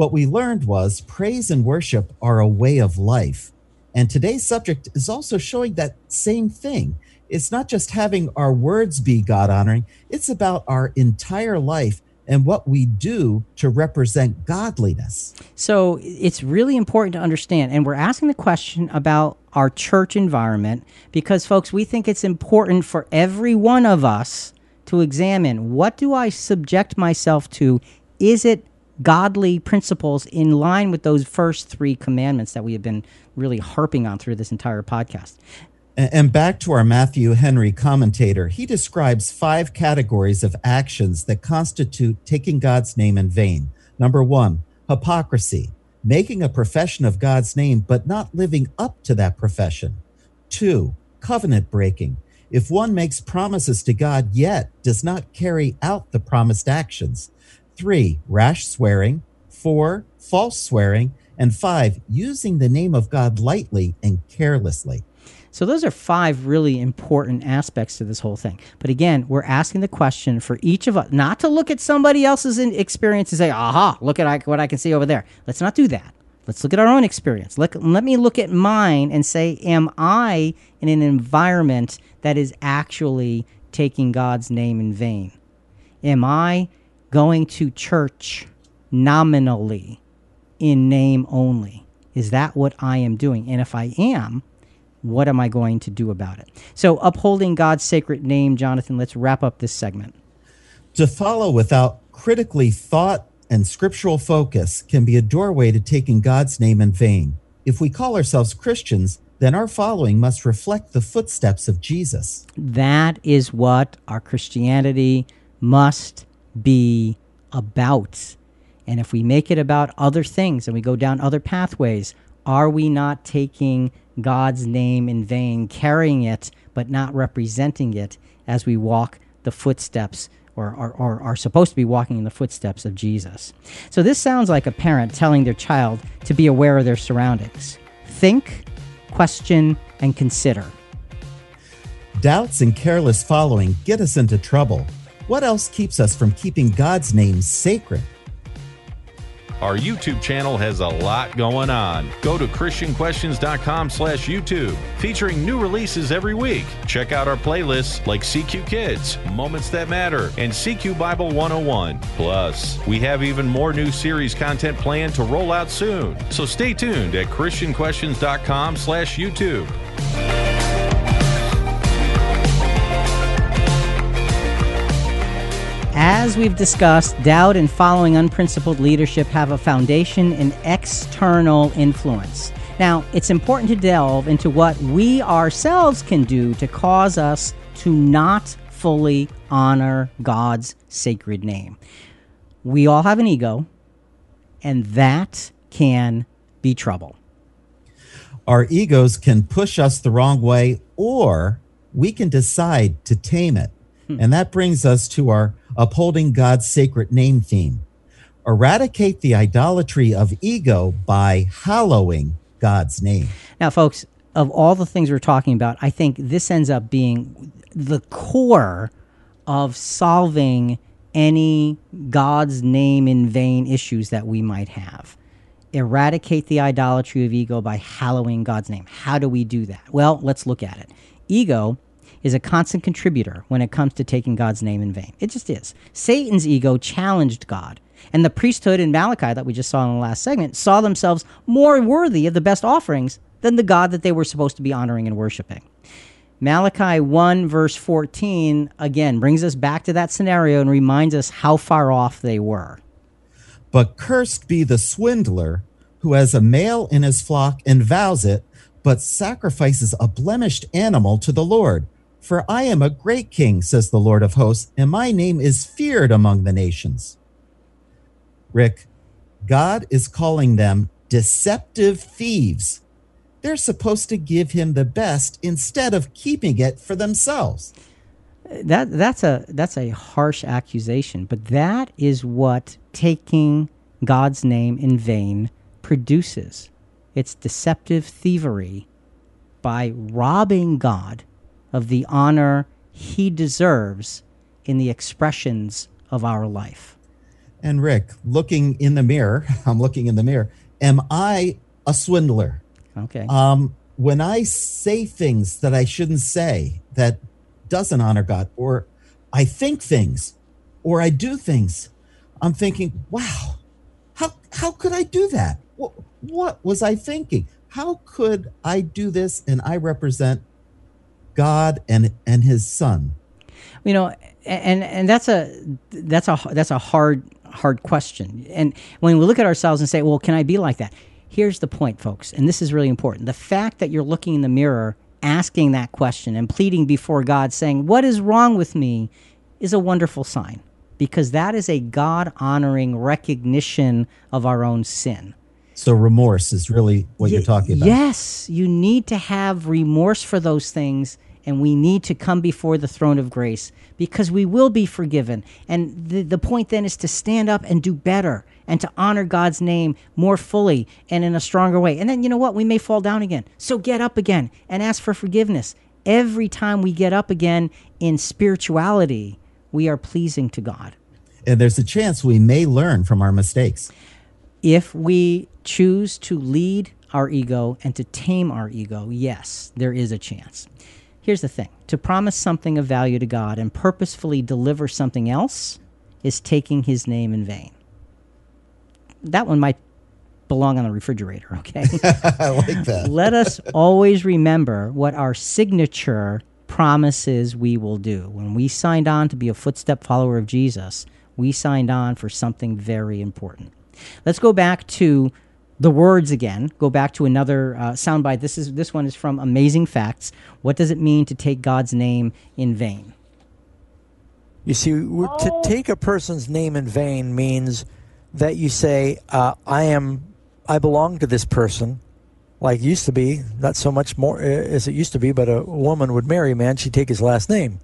What we learned was praise and worship are a way of life. And today's subject is also showing that same thing. It's not just having our words be God honoring, it's about our entire life and what we do to represent godliness. So it's really important to understand. And we're asking the question about our church environment because, folks, we think it's important for every one of us to examine what do I subject myself to? Is it godly principles in line with those first three commandments that we have been really harping on through this entire podcast. And back to our Matthew Henry commentator, he describes five categories of actions that constitute taking God's name in vain. Number one, hypocrisy, making a profession of God's name, but not living up to that profession. Two, covenant breaking. If one makes promises to God yet does not carry out the promised actions. Three, rash swearing. Four, false swearing. And five, using the name of God lightly and carelessly. So, those are five really important aspects to this whole thing. But again, we're asking the question for each of us not to look at somebody else's experience and say, aha, look at what I can see over there. Let's not do that. Let's look at our own experience. Let, let me look at mine and say, am I in an environment that is actually taking God's name in vain? Am I going to church nominally in name only? Is that what I am doing? And if I am, what am I going to do about it? So, upholding God's sacred name, Jonathan, let's wrap up this segment. To follow without critically thought and scriptural focus can be a doorway to taking God's name in vain. If we call ourselves Christians, then our following must reflect the footsteps of Jesus. That is what our Christianity must be about. And if we make it about other things and we go down other pathways, Are we not taking God's name in vain, carrying it but not representing it as we walk the footsteps or, or, are supposed to be walking in the footsteps of Jesus? So this sounds like a parent telling their child to be aware of their surroundings. Think, question, and consider. Doubts and careless following get us into trouble. What else keeps us from keeping God's name sacred? Our YouTube channel has a lot going on. Go to christianquestions.com slash YouTube, featuring new releases every week. Check out our playlists like CQ Kids, Moments That Matter, and CQ Bible 101. Plus, we have even more new series content planned to roll out soon. So stay tuned at christianquestions.com slash YouTube. As we've discussed, doubt and following unprincipled leadership have a foundation in external influence. Now, it's important to delve into what we ourselves can do to cause us to not fully honor God's sacred name. We all have an ego, and that can be trouble. Our egos can push us the wrong way, or we can decide to tame it. Hmm. And that brings us to our upholding God's sacred name theme. Eradicate the idolatry of ego by hallowing God's name. Now, folks, of all the things we're talking about, I think this ends up being the core of solving any God's name in vain issues that we might have. Eradicate the idolatry of ego by hallowing God's name. How do we do that? Well, let's look at it. Ego is a constant contributor when it comes to taking God's name in vain. It just is. Satan's ego challenged God. And the priesthood in Malachi that we just saw in the last segment saw themselves more worthy of the best offerings than the God that they were supposed to be honoring and worshiping. Malachi 1, verse 14, again, brings us back to that scenario and reminds us how far off they were. But cursed be the swindler who has a male in his flock and vows it, but sacrifices a blemished animal to the Lord. For I am a great king, says the Lord of hosts, and my name is feared among the nations. Rick, God is calling them deceptive thieves. They're supposed to give him the best instead of keeping it for themselves. That that's a that's a harsh accusation, but that is what taking God's name in vain produces. It's deceptive thievery by robbing God of the honor he deserves in the expressions of our life. And Rick, looking in the mirror, I'm looking in the mirror. Am I a swindler? Okay. Um, when I say things that I shouldn't say, that doesn't honor God, or I think things, or I do things, I'm thinking, wow, how how could I do that? What, what was I thinking? How could I do this and I represent God and and His Son? you know and and that's a that's a that's a hard hard question. And when we look at ourselves and say well can i be like that? Here's the point folks and this is really important. The fact that you're looking in the mirror asking that question and pleading before god saying what is wrong with me? is a wonderful sign because that is a god honoring recognition of our own sin. So remorse is really what you're talking about. Yes, you need to have remorse for those things, and we need to come before the throne of grace because we will be forgiven. And the, the point then is to stand up and do better and to honor God's name more fully and in a stronger way. And then, you know what? We may fall down again. So get up again and ask for forgiveness. Every time we get up again in spirituality, we are pleasing to God. And there's a chance we may learn from our mistakes. if we choose to lead our ego and to tame our ego, yes, there is a chance. Here's the thing to promise something of value to God and purposefully deliver something else is taking his name in vain. That one might belong on the refrigerator, okay? I like that. Let us always remember what our signature promises we will do. When we signed on to be a footstep follower of Jesus, we signed on for something very important. Let's go back to the words again. Go back to another uh, soundbite. This is this one is from Amazing Facts. What does it mean to take God's name in vain? You see, we're- to take a person's name in vain means that you say, uh, "I am, I belong to this person, like used to be, not so much more uh, as it used to be, but a woman would marry a man, she'd take his last name.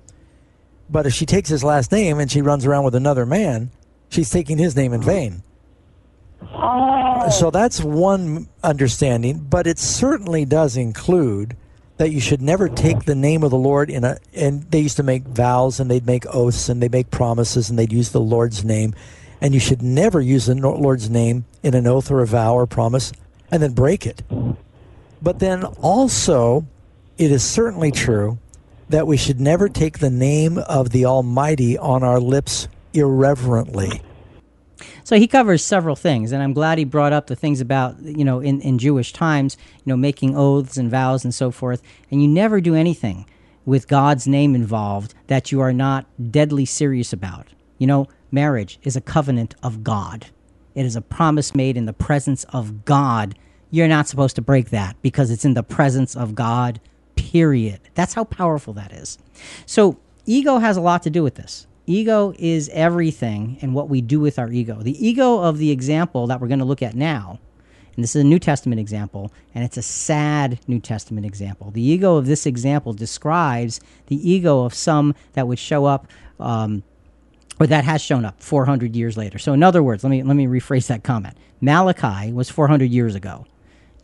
But if she takes his last name and she runs around with another man, she's taking his name in vain. Oh. So that's one understanding, but it certainly does include that you should never take the name of the Lord in a and they used to make vows and they'd make oaths and they'd make promises and they'd use the Lord's name and you should never use the Lord's name in an oath or a vow or promise and then break it. But then also it is certainly true that we should never take the name of the Almighty on our lips irreverently. So he covers several things, and I'm glad he brought up the things about you know in, in Jewish times, you know, making oaths and vows and so forth. And you never do anything with God's name involved that you are not deadly serious about. You know, marriage is a covenant of God. It is a promise made in the presence of God. You're not supposed to break that because it's in the presence of God. Period. That's how powerful that is. So ego has a lot to do with this ego is everything and what we do with our ego. The ego of the example that we're going to look at now, and this is a New Testament example, and it's a sad New Testament example. The ego of this example describes the ego of some that would show up. Um, or that has shown up 400 years later. So, in other words, let me let me rephrase that comment. Malachi was 400 years ago.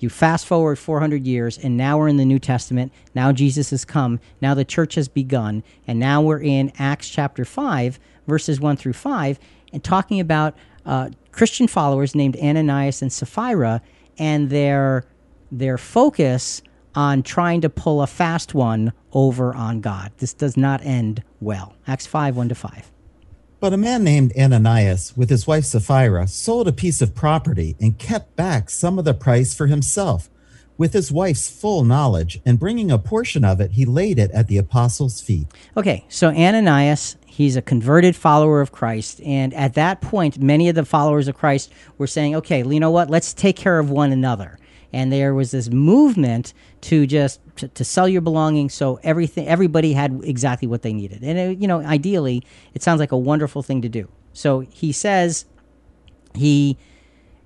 You fast forward 400 years, and now we're in the New Testament. Now Jesus has come. Now the church has begun. And now we're in Acts chapter 5, verses 1 through 5, and talking about uh, Christian followers named Ananias and Sapphira and their, their focus on trying to pull a fast one over on God. This does not end well. Acts 5, 1 to 5. But a man named Ananias, with his wife Sapphira, sold a piece of property and kept back some of the price for himself. With his wife's full knowledge, and bringing a portion of it, he laid it at the apostles' feet. Okay, so Ananias, he's a converted follower of Christ. And at that point, many of the followers of Christ were saying, okay, you know what? Let's take care of one another and there was this movement to just to, to, sell your belongings so everything everybody had exactly what they needed. And it, you know ideally it sounds like a wonderful thing to do. So he says he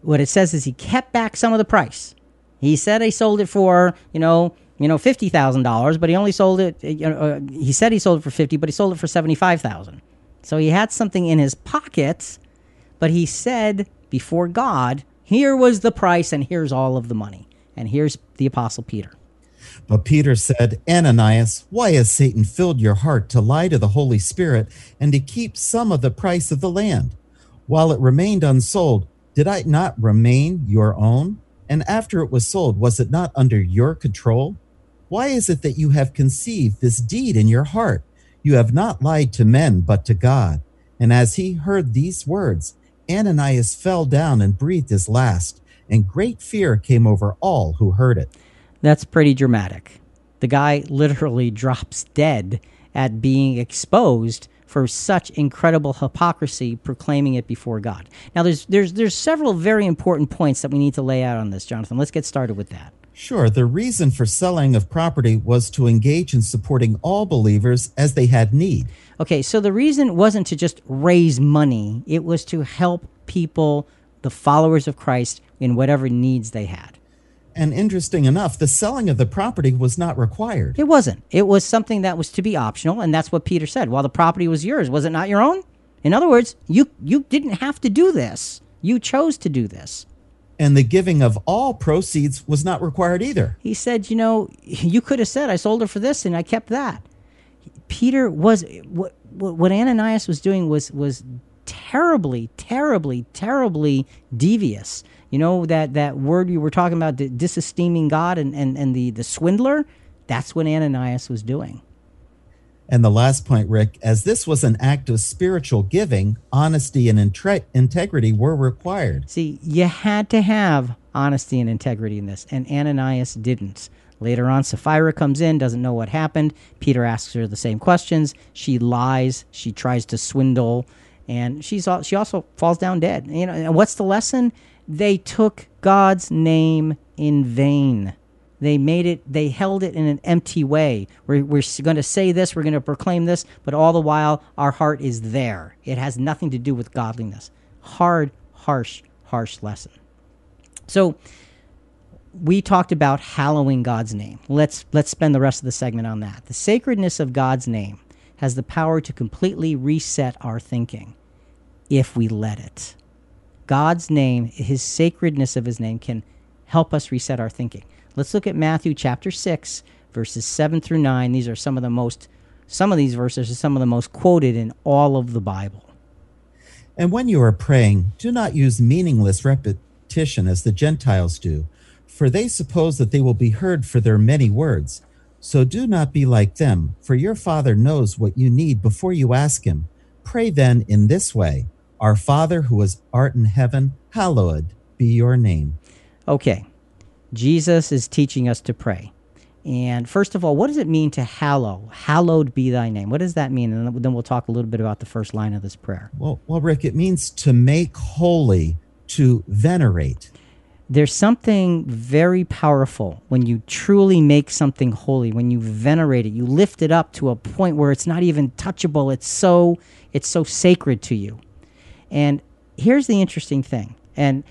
what it says is he kept back some of the price. He said he sold it for you know you know fifty thousand dollars but he only sold it you know, uh, he said he sold it for 50 but he sold it for 75000 so he had something in his pockets but he said before god here was the price, and here's all of the money. And here's the Apostle Peter. But Peter said, Ananias, why has Satan filled your heart to lie to the Holy Spirit and to keep some of the price of the land? While it remained unsold, did I not remain your own? And after it was sold, was it not under your control? Why is it that you have conceived this deed in your heart? You have not lied to men, but to God. And as he heard these words, Ananias fell down and breathed his last, and great fear came over all who heard it. That's pretty dramatic. The guy literally drops dead at being exposed for such incredible hypocrisy proclaiming it before God. Now there's there's there's several very important points that we need to lay out on this, Jonathan. Let's get started with that. Sure. The reason for selling of property was to engage in supporting all believers as they had need. Okay, so the reason wasn't to just raise money, it was to help people, the followers of Christ, in whatever needs they had. And interesting enough, the selling of the property was not required. It wasn't. It was something that was to be optional, and that's what Peter said. While the property was yours, was it not your own? In other words, you you didn't have to do this. You chose to do this and the giving of all proceeds was not required either. He said, You know, you could have said, I sold her for this and I kept that. Peter was, what, what Ananias was doing was, was terribly, terribly, terribly devious. You know, that, that word you were talking about, disesteeming God and, and, and the, the swindler? That's what Ananias was doing. And the last point, Rick, as this was an act of spiritual giving, honesty and intre- integrity were required. See, you had to have honesty and integrity in this, and Ananias didn't. Later on, Sapphira comes in, doesn't know what happened. Peter asks her the same questions. She lies. She tries to swindle, and she's all, she also falls down dead. You know, and what's the lesson? They took God's name in vain. They made it, they held it in an empty way. We're, we're going to say this, we're going to proclaim this, but all the while our heart is there. It has nothing to do with godliness. Hard, harsh, harsh lesson. So, we talked about hallowing God's name. Let's let's spend the rest of the segment on that. The sacredness of God's name has the power to completely reset our thinking if we let it. God's name, his sacredness of his name can help us reset our thinking. Let's look at Matthew chapter 6 verses 7 through 9. These are some of the most some of these verses are some of the most quoted in all of the Bible. And when you are praying, do not use meaningless repetition as the Gentiles do, for they suppose that they will be heard for their many words. So do not be like them, for your Father knows what you need before you ask Him. Pray then in this way Our Father who is art in heaven, hallowed be your name. Okay, Jesus is teaching us to pray. And first of all, what does it mean to hallow? Hallowed be thy name. What does that mean? And then we'll talk a little bit about the first line of this prayer. Well, well, Rick, it means to make holy, to venerate. There's something very powerful when you truly make something holy, when you venerate it, you lift it up to a point where it's not even touchable. It's so it's so sacred to you. And here's the interesting thing. And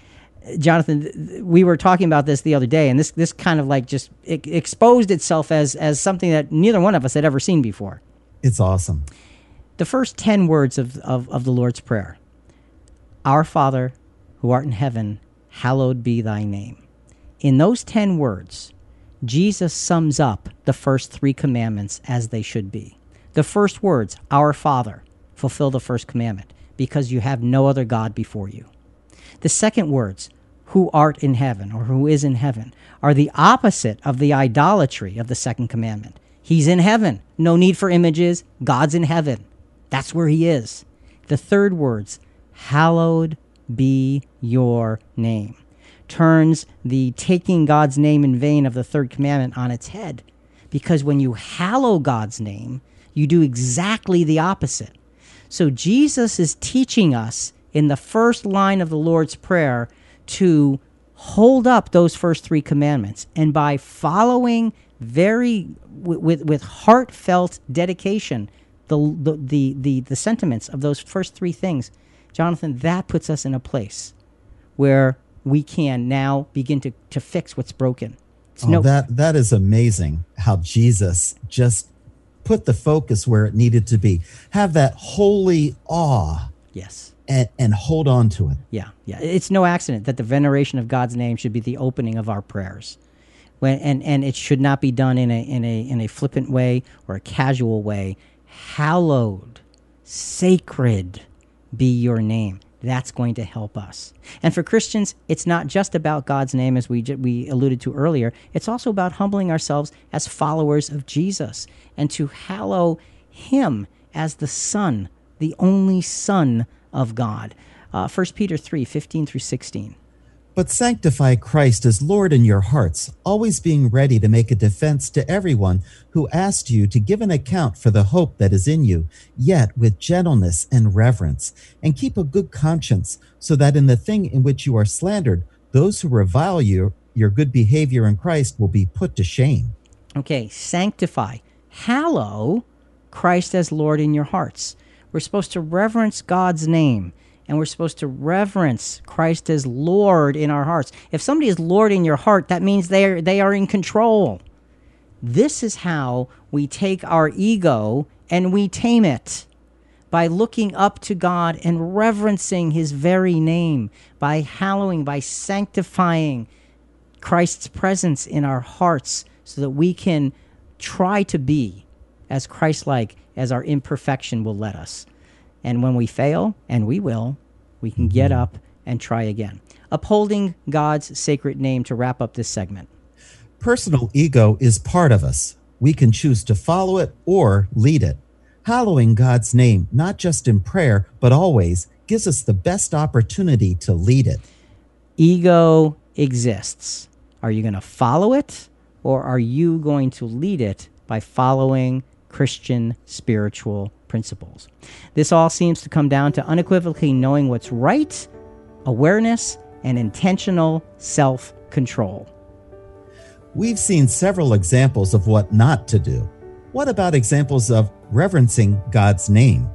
Jonathan, we were talking about this the other day, and this this kind of like just it exposed itself as as something that neither one of us had ever seen before. It's awesome. The first ten words of, of, of the Lord's Prayer Our Father, who art in heaven, hallowed be thy name. In those ten words, Jesus sums up the first three commandments as they should be. The first words, Our Father, fulfill the first commandment, because you have no other God before you. The second words, who art in heaven or who is in heaven, are the opposite of the idolatry of the second commandment. He's in heaven. No need for images. God's in heaven. That's where he is. The third words, hallowed be your name, turns the taking God's name in vain of the third commandment on its head. Because when you hallow God's name, you do exactly the opposite. So Jesus is teaching us in the first line of the Lord's Prayer to hold up those first three commandments. And by following very with with heartfelt dedication the, the the the the sentiments of those first three things, Jonathan, that puts us in a place where we can now begin to, to fix what's broken. oh, no- that that is amazing how Jesus just put the focus where it needed to be. Have that holy awe. Yes and, and hold on to it. Yeah, yeah. It's no accident that the veneration of God's name should be the opening of our prayers. When, and, and it should not be done in a, in, a, in a flippant way or a casual way. Hallowed, sacred be your name. That's going to help us. And for Christians, it's not just about God's name, as we, we alluded to earlier. It's also about humbling ourselves as followers of Jesus and to hallow Him as the Son, the only Son of God. Uh, 1 Peter 3 15 through 16. But sanctify Christ as Lord in your hearts, always being ready to make a defense to everyone who asks you to give an account for the hope that is in you, yet with gentleness and reverence, and keep a good conscience, so that in the thing in which you are slandered, those who revile you, your good behavior in Christ will be put to shame. Okay, sanctify, hallow Christ as Lord in your hearts. We're supposed to reverence God's name and we're supposed to reverence Christ as Lord in our hearts. If somebody is Lord in your heart, that means they are, they are in control. This is how we take our ego and we tame it by looking up to God and reverencing His very name, by hallowing, by sanctifying Christ's presence in our hearts so that we can try to be as Christ like as our imperfection will let us. And when we fail, and we will, we can get mm-hmm. up and try again. Upholding God's sacred name to wrap up this segment. Personal ego is part of us. We can choose to follow it or lead it. Hallowing God's name, not just in prayer, but always, gives us the best opportunity to lead it. Ego exists. Are you going to follow it or are you going to lead it by following Christian spiritual principles. This all seems to come down to unequivocally knowing what's right, awareness, and intentional self control. We've seen several examples of what not to do. What about examples of reverencing God's name?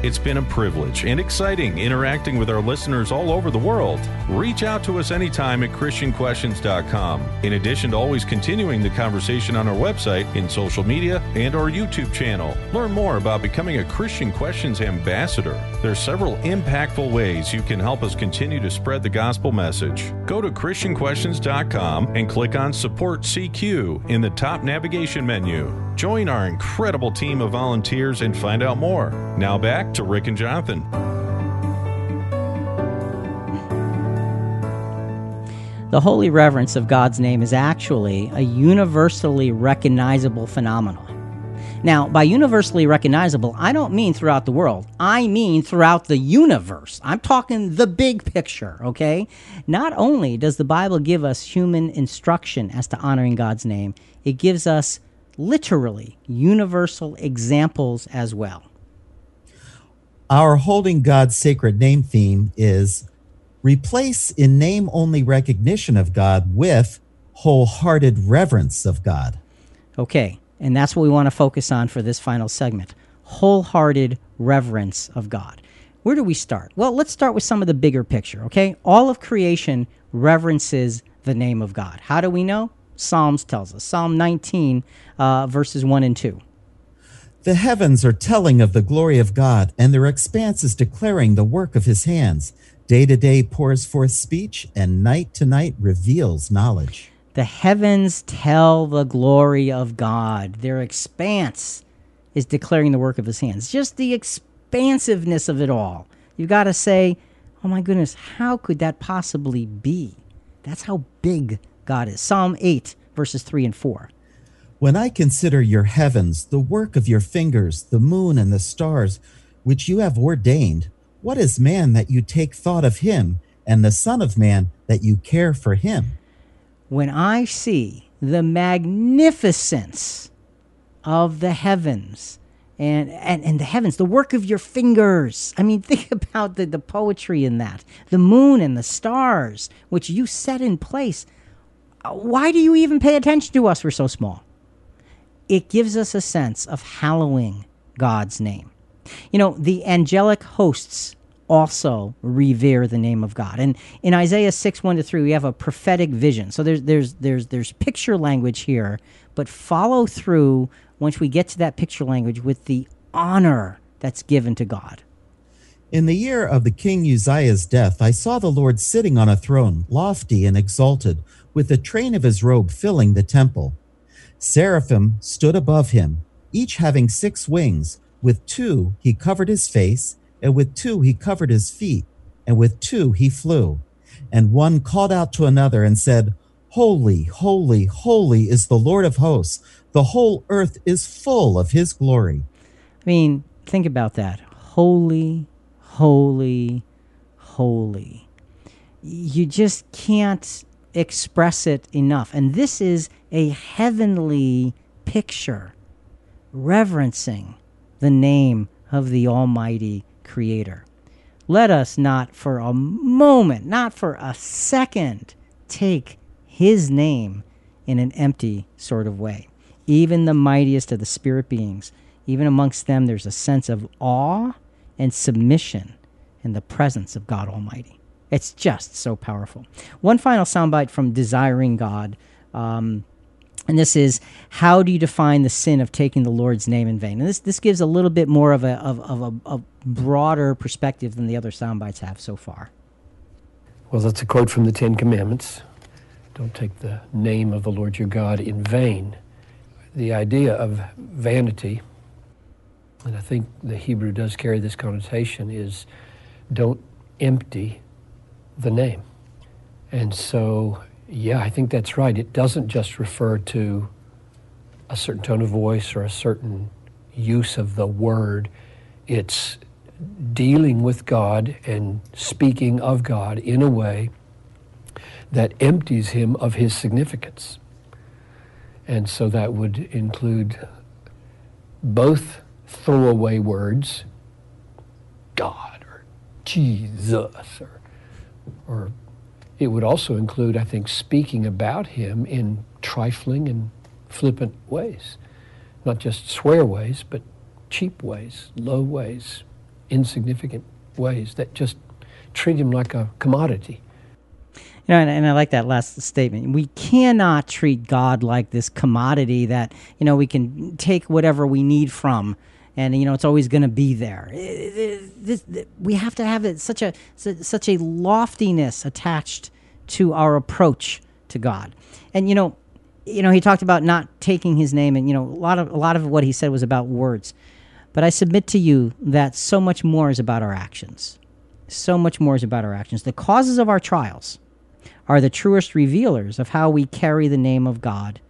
It's been a privilege and exciting interacting with our listeners all over the world. Reach out to us anytime at ChristianQuestions.com. In addition to always continuing the conversation on our website, in social media, and our YouTube channel, learn more about becoming a Christian Questions ambassador. There are several impactful ways you can help us continue to spread the gospel message. Go to ChristianQuestions.com and click on Support CQ in the top navigation menu. Join our incredible team of volunteers and find out more. Now back to Rick and Jonathan. The holy reverence of God's name is actually a universally recognizable phenomenon. Now, by universally recognizable, I don't mean throughout the world. I mean throughout the universe. I'm talking the big picture, okay? Not only does the Bible give us human instruction as to honoring God's name, it gives us literally universal examples as well. Upholding God's Sacred Name theme is replace in name only recognition of God with wholehearted reverence of God. Okay, and that's what we want to focus on for this final segment wholehearted reverence of God. Where do we start? Well, let's start with some of the bigger picture, okay? All of creation reverences the name of God. How do we know? Psalms tells us. Psalm 19, uh, verses 1 and 2. The heavens are telling of the glory of God, and their expanse is declaring the work of his hands. Day to day pours forth speech, and night to night reveals knowledge. The heavens tell the glory of God. Their expanse is declaring the work of his hands. Just the expansiveness of it all. You've got to say, oh my goodness, how could that possibly be? That's how big God is. Psalm 8, verses 3 and 4. When I consider your heavens, the work of your fingers, the moon and the stars, which you have ordained, what is man that you take thought of him, and the Son of Man that you care for him? When I see the magnificence of the heavens, and, and, and the heavens, the work of your fingers. I mean, think about the, the poetry in that. The moon and the stars, which you set in place. Why do you even pay attention to us? We're so small it gives us a sense of hallowing God's name. You know, the angelic hosts also revere the name of God. And in Isaiah 6, 1 to 3, we have a prophetic vision. So there's there's there's there's picture language here, but follow through once we get to that picture language with the honor that's given to God. In the year of the king Uzziah's death, I saw the Lord sitting on a throne, lofty and exalted, with the train of his robe filling the temple. Seraphim stood above him, each having six wings. With two he covered his face, and with two he covered his feet, and with two he flew. And one called out to another and said, Holy, holy, holy is the Lord of hosts. The whole earth is full of his glory. I mean, think about that. Holy, holy, holy. You just can't express it enough. And this is a heavenly picture, reverencing the name of the Almighty Creator. Let us not for a moment, not for a second, take His name in an empty sort of way. Even the mightiest of the spirit beings, even amongst them, there's a sense of awe and submission in the presence of God Almighty. It's just so powerful. One final soundbite from Desiring God. Um, and this is how do you define the sin of taking the Lord's name in vain? And this this gives a little bit more of a of, of a, a broader perspective than the other sound bites have so far. Well, that's a quote from the Ten Commandments. Don't take the name of the Lord your God in vain. The idea of vanity, and I think the Hebrew does carry this connotation, is don't empty the name. And so yeah, I think that's right. It doesn't just refer to a certain tone of voice or a certain use of the word. It's dealing with God and speaking of God in a way that empties him of his significance. And so that would include both throwaway words, God or Jesus or, or it would also include, I think, speaking about him in trifling and flippant ways. Not just swear ways, but cheap ways, low ways, insignificant ways that just treat him like a commodity. You know, and, and, I like that last statement. We cannot treat God like this commodity that you know we can take whatever we need from, and you know it's always going to be there. It, it, this, we have to have it, such a such a loftiness attached to our approach to God, and you know, you know, he talked about not taking His name, and you know, a lot of a lot of what he said was about words. But I submit to you that so much more is about our actions. So much more is about our actions. The causes of our trials are the truest revealers of how we carry the name of God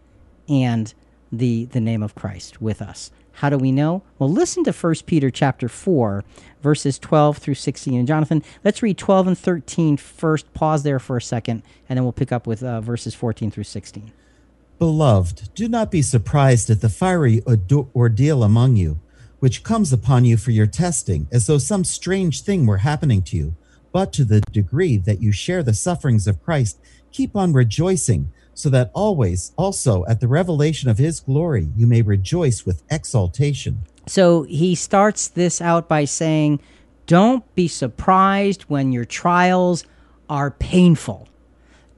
and the, the name of Christ with us. How do we know? Well, listen to 1 Peter chapter 4, verses 12 through 16. And Jonathan, let's read 12 and 13 first. Pause there for a second, and then we'll pick up with uh, verses 14 through 16. Beloved, do not be surprised at the fiery ordeal among you which comes upon you for your testing, as though some strange thing were happening to you. But to the degree that you share the sufferings of Christ, keep on rejoicing, so that always, also at the revelation of his glory, you may rejoice with exultation. So he starts this out by saying, Don't be surprised when your trials are painful.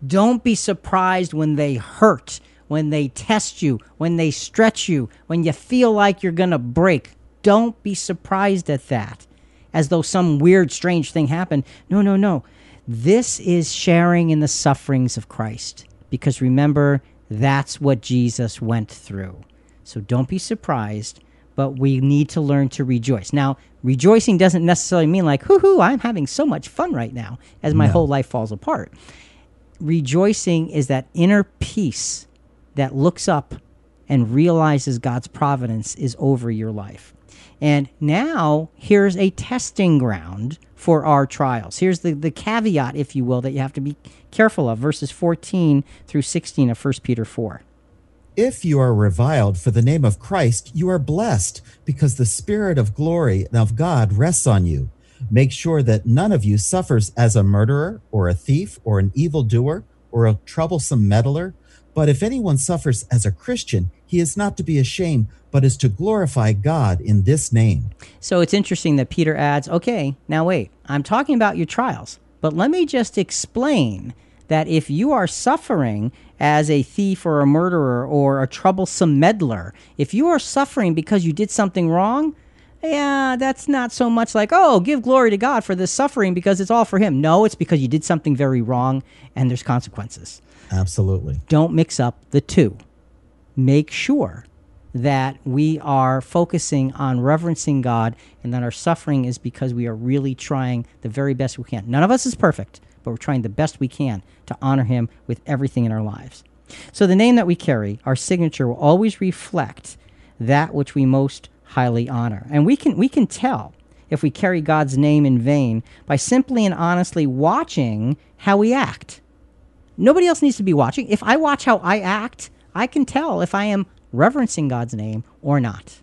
Don't be surprised when they hurt, when they test you, when they stretch you, when you feel like you're going to break. Don't be surprised at that as though some weird, strange thing happened. No, no, no. This is sharing in the sufferings of Christ. Because remember, that's what Jesus went through. So don't be surprised, but we need to learn to rejoice. Now, rejoicing doesn't necessarily mean like, hoo hoo, I'm having so much fun right now as my no. whole life falls apart. Rejoicing is that inner peace that looks up and realizes God's providence is over your life. And now here's a testing ground for our trials. Here's the, the caveat, if you will, that you have to be careful of verses 14 through 16 of 1 Peter 4. If you are reviled for the name of Christ, you are blessed because the Spirit of glory of God rests on you. Make sure that none of you suffers as a murderer or a thief or an evildoer or a troublesome meddler. But if anyone suffers as a Christian, he is not to be ashamed, but is to glorify God in this name. So it's interesting that Peter adds, okay, now wait, I'm talking about your trials, but let me just explain that if you are suffering as a thief or a murderer or a troublesome meddler, if you are suffering because you did something wrong, yeah, that's not so much like, oh, give glory to God for this suffering because it's all for Him. No, it's because you did something very wrong and there's consequences. Absolutely. Don't mix up the two make sure that we are focusing on reverencing God and that our suffering is because we are really trying the very best we can. None of us is perfect, but we're trying the best we can to honor Him with everything in our lives. So the name that we carry, our signature, will always reflect that which we most highly honor. And we can, we can tell if we carry God's name in vain by simply and honestly watching how we act. Nobody else needs to be watching. If I watch how I act, I can tell if I am reverencing God's name or not.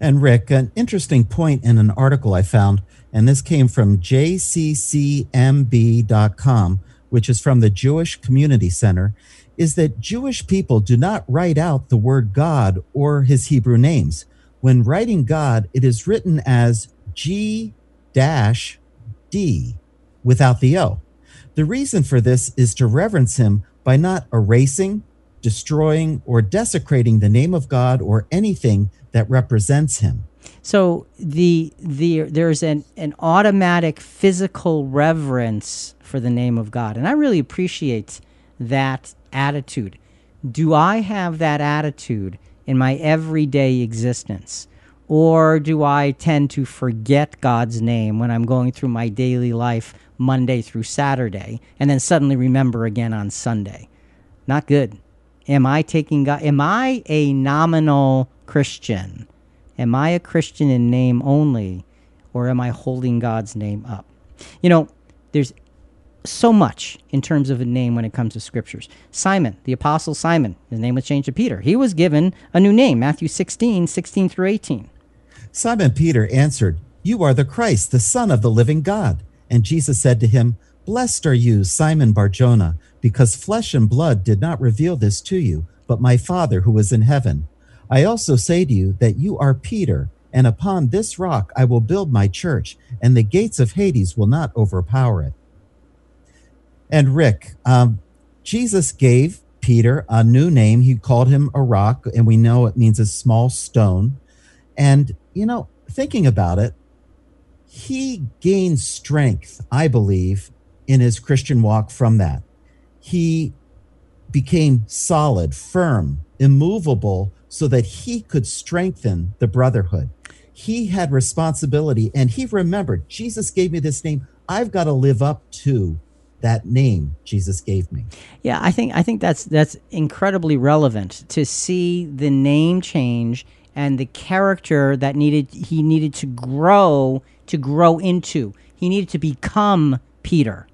And Rick, an interesting point in an article I found, and this came from jccmb.com, which is from the Jewish Community Center, is that Jewish people do not write out the word God or his Hebrew names. When writing God, it is written as G dash D without the O. The reason for this is to reverence him by not erasing destroying, or desecrating the name of God or anything that represents him. So the the there's an, an automatic physical reverence for the name of God. And I really appreciate that attitude. Do I have that attitude in my everyday existence? Or do I tend to forget God's name when I'm going through my daily life Monday through Saturday and then suddenly remember again on Sunday? Not good. Am I taking God? Am I a nominal Christian? Am I a Christian in name only? Or am I holding God's name up? You know, there's so much in terms of a name when it comes to scriptures. Simon, the apostle Simon, his name was changed to Peter. He was given a new name, Matthew 16, 16 through 18. Simon Peter answered, You are the Christ, the Son of the living God. And Jesus said to him, Blessed are you, Simon Barjona, because flesh and blood did not reveal this to you, but my Father who is in heaven. I also say to you that you are Peter, and upon this rock I will build my church, and the gates of Hades will not overpower it. And Rick, um, Jesus gave Peter a new name. He called him a rock, and we know it means a small stone. And, you know, thinking about it, he gained strength, I believe, in his Christian walk from that. He became solid, firm, immovable, so that he could strengthen the brotherhood. He had responsibility and he remembered Jesus gave me this name. I've got to live up to that name Jesus gave me. Yeah, I think I think that's that's incredibly relevant to see the name change and the character that needed he needed to grow to grow into. He needed to become Peter.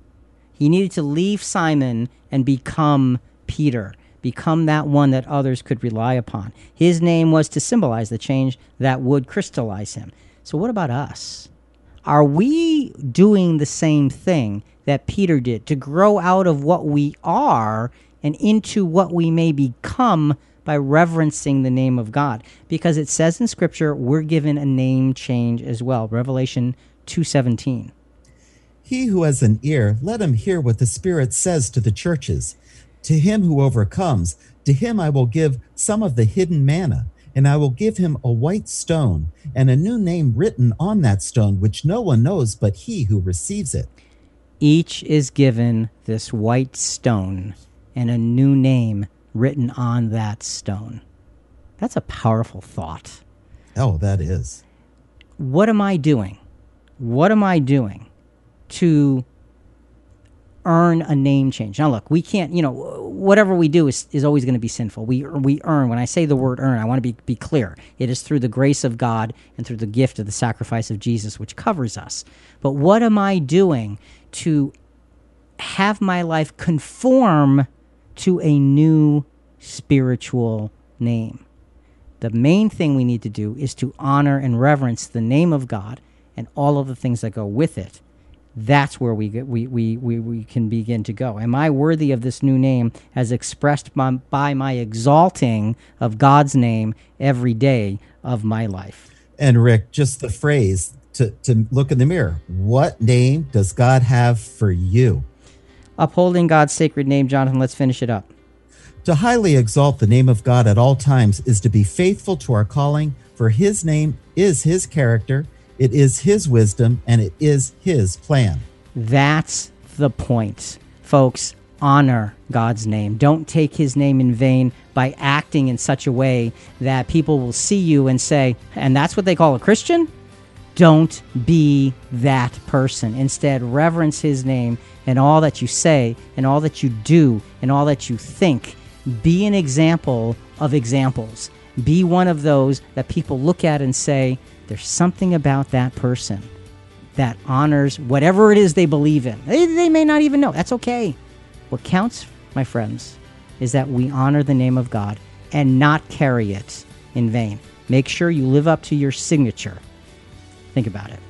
He needed to leave Simon and become Peter, become that one that others could rely upon. His name was to symbolize the change that would crystallize him. So what about us? Are we doing the same thing that Peter did to grow out of what we are and into what we may become by reverencing the name of God because it says in scripture we're given a name change as well revelation 2:17 He who has an ear let him hear what the spirit says to the churches to him who overcomes to him I will give some of the hidden manna and I will give him a white stone and a new name written on that stone which no one knows but he who receives it each is given this white stone and a new name written on that stone. That's a powerful thought. Oh, that is. What am I doing? What am I doing to earn a name change? Now, look, we can't, you know, whatever we do is, is always going to be sinful. We, we earn, when I say the word earn, I want to be, be clear. It is through the grace of God and through the gift of the sacrifice of Jesus, which covers us. But what am I doing to have my life conform to a new spiritual name. The main thing we need to do is to honor and reverence the name of God and all of the things that go with it. That's where we, get, we, we, we, we can begin to go. Am I worthy of this new name as expressed by, by my exalting of God's name every day of my life? And Rick, just the phrase to, to look in the mirror. What name does God have for you? Upholding God's sacred name, Jonathan, let's finish it up. To highly exalt the name of God at all times is to be faithful to our calling, for his name is his character, it is his wisdom, and it is his plan. That's the point. Folks, honor God's name. Don't take his name in vain by acting in such a way that people will see you and say, and that's what they call a Christian? Don't be that person. Instead, reverence his name and all that you say and all that you do and all that you think. Be an example of examples. Be one of those that people look at and say, there's something about that person that honors whatever it is they believe in. They, they may not even know. That's okay. What counts, my friends, is that we honor the name of God and not carry it in vain. Make sure you live up to your signature. Think about it.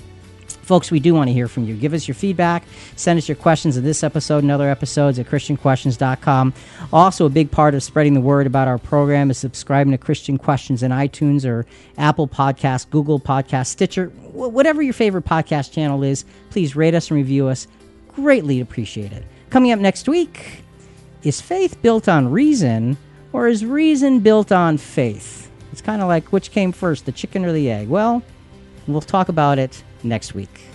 Folks, we do want to hear from you. Give us your feedback. Send us your questions of this episode and other episodes at ChristianQuestions.com. Also, a big part of spreading the word about our program is subscribing to Christian Questions in iTunes or Apple Podcast, Google Podcast, Stitcher, whatever your favorite podcast channel is. Please rate us and review us. Greatly appreciate it. Coming up next week, is faith built on reason or is reason built on faith? It's kind of like which came first, the chicken or the egg? Well, we'll talk about it next week.